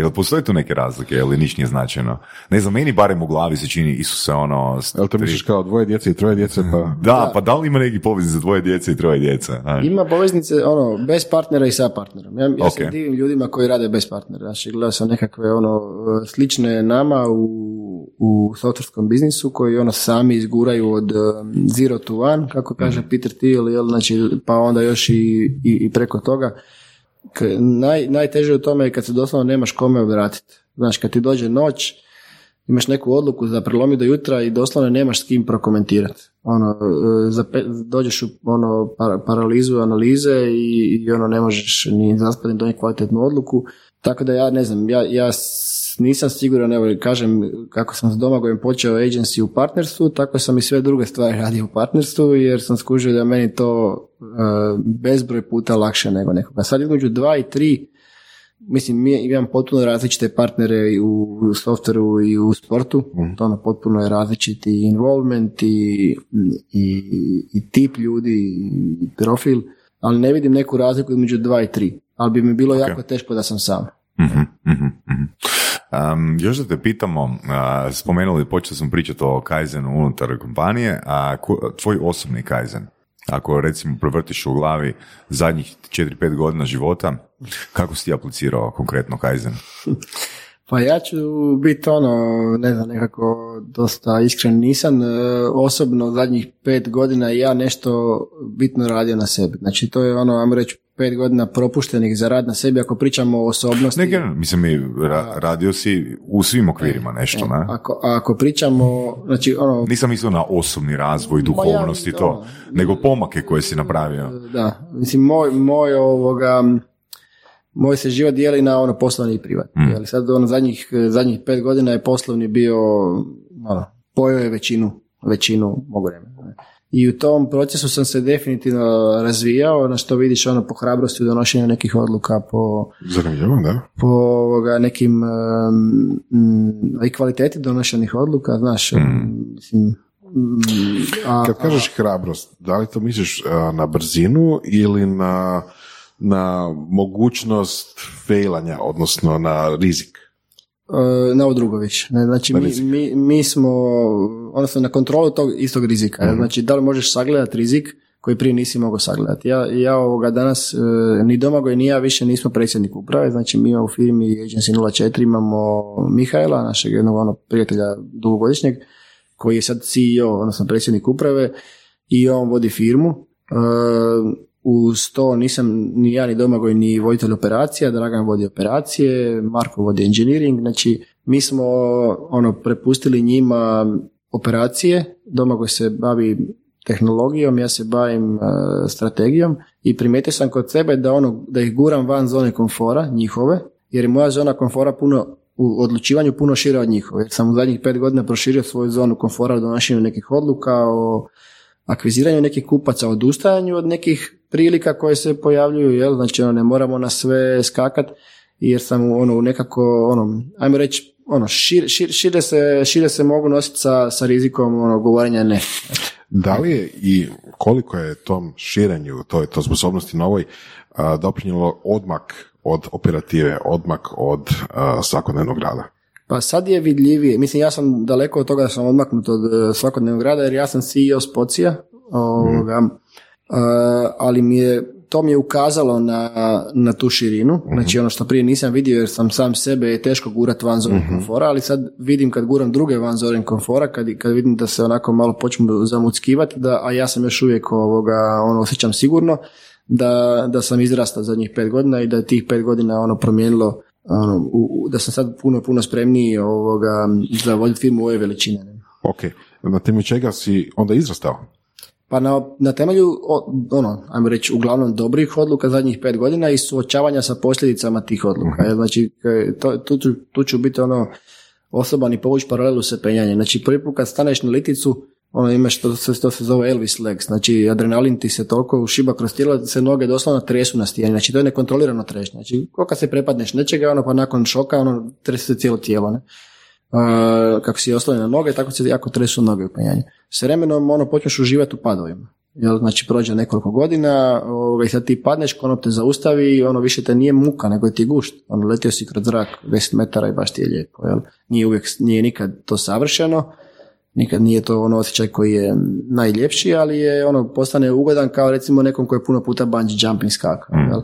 Jel postoje tu neke razlike ili niš nije značajno? Ne znam, meni barem u glavi se čini Isuse ono... Jel to tri- misliš kao dvoje djece i troje djece, pa... Da, pa da li ima neki poveznice za dvoje djece i troje djece? A? Ima poveznice ono, bez partnera i sa partnerom. Ja, ja se Ok. divim ljudima koji rade bez partnera. Znači, gledao sam nekakve ono, slične nama u, u softwareskom biznisu koji ono sami izguraju od um, zero to one, kako kaže Peter Thiel, jel, znači, pa onda još i, i, i preko toga. Naj, najteže u tome je kad se doslovno nemaš kome obratiti. Znaš, kad ti dođe noć, imaš neku odluku za prelomi do jutra i doslovno nemaš s kim prokomentirati. Ono, e, za pe- dođeš u ono, para- paralizu analize i, i ono ne možeš ni zaspati ni donijeti kvalitetnu odluku. Tako da ja ne znam, ja, ja nisam siguran, evo kažem kako sam s Domagojem počeo agency u partnerstvu, tako sam i sve druge stvari radio u partnerstvu jer sam skužio da meni to e, bezbroj puta lakše nego nekoga. Sad između dva i tri Mislim, mi imam potpuno različite partnere i u softveru i u sportu. To ono potpuno je različiti involvement i, i, i tip ljudi i profil, ali ne vidim neku razliku između dva i tri. Ali bi mi bilo jako teško da sam sam. Um, još da te pitamo, a, spomenuli, počeo sam pričati o Kaizenu unutar kompanije, a ko- tvoj osobni Kaizen, ako recimo prevrtiš u glavi zadnjih 4-5 godina života, kako si ti aplicirao konkretno Kaizen? Pa ja ću biti ono, ne znam, nekako dosta iskren nisam. E, Osobno zadnjih pet godina ja nešto bitno radio na sebi. Znači to je ono, ajmo reći, pet godina propuštenih za rad na sebi ako pričamo o osobnosti. Ne, mislim, mi ra- radio si u svim okvirima nešto, ne? Ako, ako pričamo, znači ono, Nisam mislio na osobni razvoj, duhovnost i to, ono, nego pomake koje si napravio. da, mislim, moj, moj ovoga, moj se život dijeli na ono poslovni i privatni. Mm. Jel, sad ono zadnjih, zadnjih pet godina je poslovni bio, ono, pojeo je većinu, većinu mogu vremena. I u tom procesu sam se definitivno razvijao, na što vidiš ono po hrabrosti u donošenju nekih odluka, po, Zanimljivo, da. po ovoga, nekim um, mm, i kvaliteti donošenih odluka, znaš, mislim, mm, a, Kad kažeš hrabrost, da li to misliš a, na brzinu ili na, na mogućnost failanja, odnosno na rizik? E, na ovo drugo više. Ne, Znači, mi, rizik. mi, mi smo, odnosno na kontrolu tog istog rizika. Mhm. Znači, da li možeš sagledati rizik koji prije nisi mogao sagledati. Ja, ja ovoga danas, e, ni Domagoj ni ja više nismo predsjednik uprave, znači mi u firmi Agency 04 imamo Mihajla, našeg jednog ono, prijatelja dugogodišnjeg, koji je sad CEO, odnosno predsjednik uprave i on vodi firmu. Uz to nisam ni ja ni Domagoj ni voditelj operacija, Dragan vodi operacije, Marko vodi engineering, znači mi smo ono prepustili njima operacije, Domagoj se bavi tehnologijom, ja se bavim e, strategijom i primijetio sam kod sebe da ono da ih guram van zone komfora njihove, jer je moja zona komfora puno u odlučivanju puno šira od njihove. Jer sam u zadnjih pet godina proširio svoju zonu komfora u donošenju nekih odluka, o akviziranju nekih kupaca, odustajanju od nekih prilika koje se pojavljuju, jel? znači ono, ne moramo na sve skakat, jer sam ono, u nekako, ono, ajmo reći, ono, šir, šir- šire, se, šire se mogu nositi sa, sa rizikom ono, govorenja ne. Da li je i koliko je tom širenju, toj, toj sposobnosti novoj, a, doprinijelo odmak od operative, odmak od a, svakodnevnog rada? Pa sad je vidljivije, mislim ja sam daleko od toga da sam odmaknut od e, svakodnevnog rada jer ja sam CEO Spocija, ovoga, e, ali mi je, to mi je ukazalo na, na tu širinu, znači ono što prije nisam vidio jer sam sam sebe je teško gurat van zone komfora, ali sad vidim kad guram druge van zone komfora, kad, kad vidim da se onako malo počnu zamuckivati, da, a ja sam još uvijek ovoga, ono, osjećam sigurno, da, da sam izrastao zadnjih pet godina i da je tih pet godina ono promijenilo ono, u- u- da sam sad puno, puno spremniji ovoga, za voditi firmu ove veličine. Ne? Ok, na temelju čega si onda izrastao? Pa na, na temelju, ono, ajmo reći, uglavnom dobrih odluka zadnjih pet godina i suočavanja sa posljedicama tih odluka. jel? Znači, e, to, tu, tu ću biti ono, osoban i povući paralelu sa penjanjem. Znači, prvi put kad staneš na liticu, ono imaš to se, to se zove Elvis legs, znači adrenalin ti se toliko ušiba kroz tijelo da se noge doslovno tresu na stijeni, znači to je nekontrolirano trešnje, znači ko kad se prepadneš nečega, ono pa nakon šoka, ono trese se cijelo tijelo, ne. Uh, kako si oslonjen na noge, tako se jako tresu noge u penjanju. S vremenom ono počneš uživati u padovima. Jel, znači prođe nekoliko godina ovaj, sad ti padneš, konop te zaustavi i ono više te nije muka, nego je ti gušt. Ono, letio si kroz zrak 10 metara i baš ti je lijepo. Jel? Nije uvijek, nije nikad to savršeno, nikad nije to ono osjećaj koji je najljepši, ali je ono postane ugodan kao recimo nekom koji je puno puta bungee jumping skakao. Jel?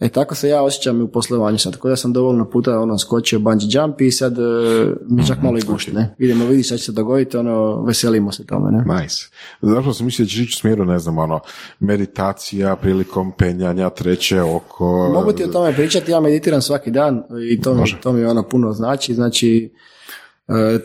E tako se ja osjećam i u poslovanju sad. Tako da sam dovoljno puta ono skočio bungee jump i sad e, mi čak malo i gušt, ne? Idemo vidi šta će se dogoditi, ono, veselimo se tome, ne? Nice. Zapravo sam mislio da ćeš ići u smjeru, ne znam, ono, meditacija prilikom penjanja, treće oko... Mogu ti o tome pričati, ja meditiram svaki dan i to mi, to mi ono puno znači, znači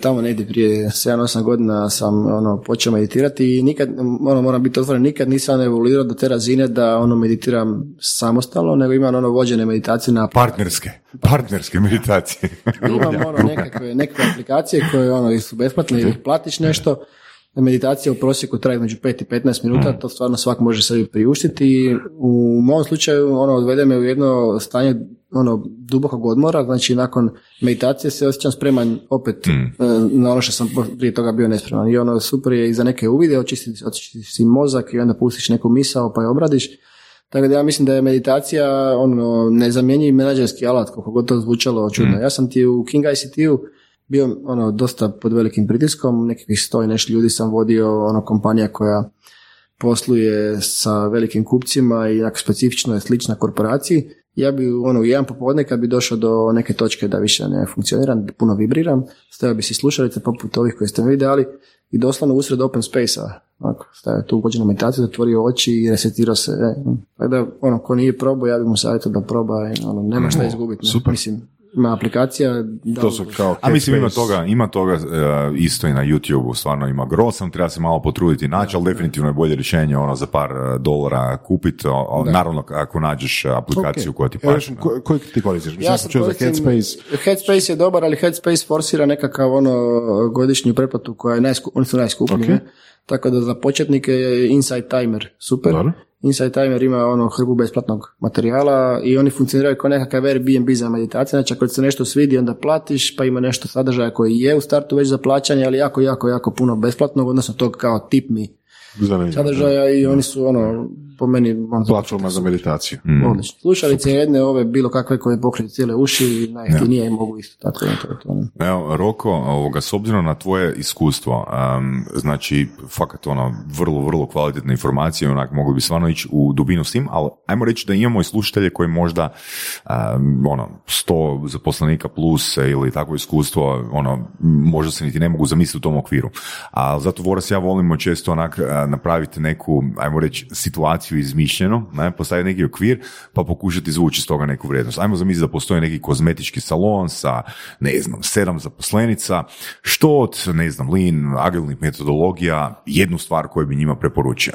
tamo negdje prije 7-8 godina sam ono počeo meditirati i nikad, ono moram biti otvoren, nikad nisam evoluirao do te razine da ono meditiram samostalno, nego imam ono vođene meditacije na Partnerske, partnerske meditacije. imam ono nekakve, nekakve aplikacije koje ono su besplatne ili platiš nešto, meditacija u prosjeku traje između 5 i 15 minuta, to stvarno svak može sebi priuštiti i u mom slučaju ono odvede me u jedno stanje ono dubokog odmora, znači nakon meditacije se osjećam spreman opet e, na ono što sam prije toga bio nespreman i ono super je i za neke uvide, očistiš si mozak i onda pustiš neku misao pa je obradiš. Tako da ja mislim da je meditacija ono nezamjenjiv menadžerski alat, koliko god to zvučalo čudno. Ja sam ti u King ICT-u bio ono dosta pod velikim pritiskom, nekakvih sto i nešto ljudi sam vodio, ono kompanija koja posluje sa velikim kupcima i jako specifično je slična korporaciji. Ja bi ono u jedan popodne kad bi došao do neke točke da više ne funkcioniram, da puno vibriram, stavio bi si slušalice poput ovih koje ste mi vidjeli i doslovno usred open space-a, onako, stavio tu uvođenu meditaciju, zatvorio oči i resetirao se. E, tako da, ono, ko nije probao, ja bi mu savjetio da proba, i, ono, nema šta izgubiti. super. Mislim, ima aplikacija. Da, To su kao A mislim ima toga, ima toga e, isto i na YouTube-u, stvarno ima gro, sam treba se malo potruditi naći, ali definitivno je bolje rješenje ono za par e, dolara kupiti, naravno ako nađeš aplikaciju Ok. koja ti ko- koji ti koristiš? Ja sam čuo za Headspace. Headspace je dobar, ali Headspace forsira nekakav ono godišnju pretplatu koja je najsku, oni su najskuplji. Ok. Tako da za početnike je Insight Timer super. Dobro. Insight Timer ima ono hrbu besplatnog materijala i oni funkcioniraju kao nekakav Airbnb za meditacije. Znači ako se nešto svidi onda platiš, pa ima nešto sadržaja koji je u startu već za plaćanje, ali jako, jako, jako puno besplatnog, odnosno tog kao tip mi sadržaja i oni su ono, po meni, ono, Platforma za meditaciju. odlično. Slušalice jedne, ove bilo kakve koje pokriju cijele uši, najjeftinije mogu isto tako. to, ne. Evo, Roko, ovoga, s obzirom na tvoje iskustvo, em, znači, fakat ono, vrlo, vrlo kvalitetne informacije, onak, mogli bi stvarno ići u dubinu s tim, ali ajmo reći da imamo i slušatelje koji možda, em, ono, sto zaposlenika plus ili takvo iskustvo, ono, možda se niti ne mogu zamisliti u tom okviru. A zato Voras i ja volimo često onak napraviti neku, ajmo reći, situaciju izmišljenu, ne, postaviti neki okvir, pa pokušati izvući iz toga neku vrijednost. Ajmo zamisliti da postoji neki kozmetički salon sa, ne znam, sedam zaposlenica, što od, ne znam, lean, agilnih metodologija, jednu stvar koju bi njima preporučio.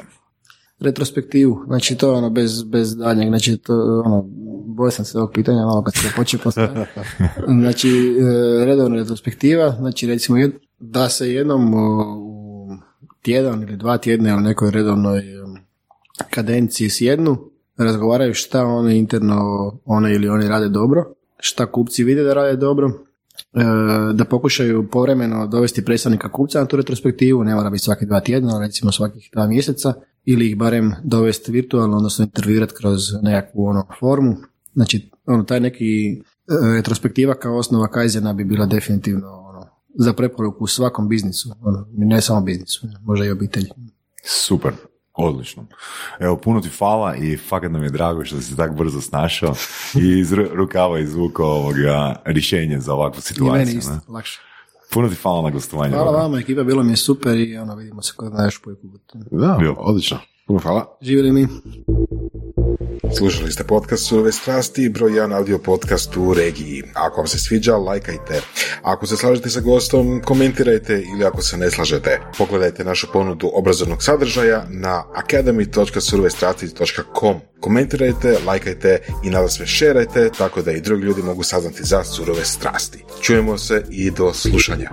Retrospektivu, znači to je ono bez, bez daljnjeg, znači to ono, bojao sam se ovog pitanja malo kad se počeo postaviti. Znači, e, redovna retrospektiva, znači recimo jed- da se jednom u tjedan ili dva tjedna u nekoj redovnoj em, kadenciji sjednu, razgovaraju šta oni interno, one ili oni rade dobro, šta kupci vide da rade dobro, e, da pokušaju povremeno dovesti predstavnika kupca na tu retrospektivu, ne mora biti svaki dva tjedna, recimo svakih dva mjeseca, ili ih barem dovesti virtualno, odnosno intervjuirati kroz nekakvu ono, formu. Znači, ono, taj neki e, retrospektiva kao osnova Kaizena bi bila definitivno ono, za preporuku u svakom biznisu, ono, ne samo biznisu, možda i obitelji. Super. Odlično. Evo, puno ti hvala i fakat nam je drago što si tako brzo snašao i iz ru- rukava izvukao ovoga rješenje za ovakvu I situaciju. meni ne? isto, lakše. Puno ti hvala na gostovanju. Hvala vama, ekipa, bilo mi je super i ono, vidimo se kod na još. Da, Bio. odlično. Puno hvala. Živjeli mi. Slušali ste podcast Surove strasti, broj jedan audio podcast u regiji. Ako vam se sviđa, lajkajte. Ako se slažete sa gostom, komentirajte ili ako se ne slažete, pogledajte našu ponudu obrazovnog sadržaja na academy.surovestrasti.com. Komentirajte, lajkajte i nada sve šerajte tako da i drugi ljudi mogu saznati za surove strasti. Čujemo se i do slušanja.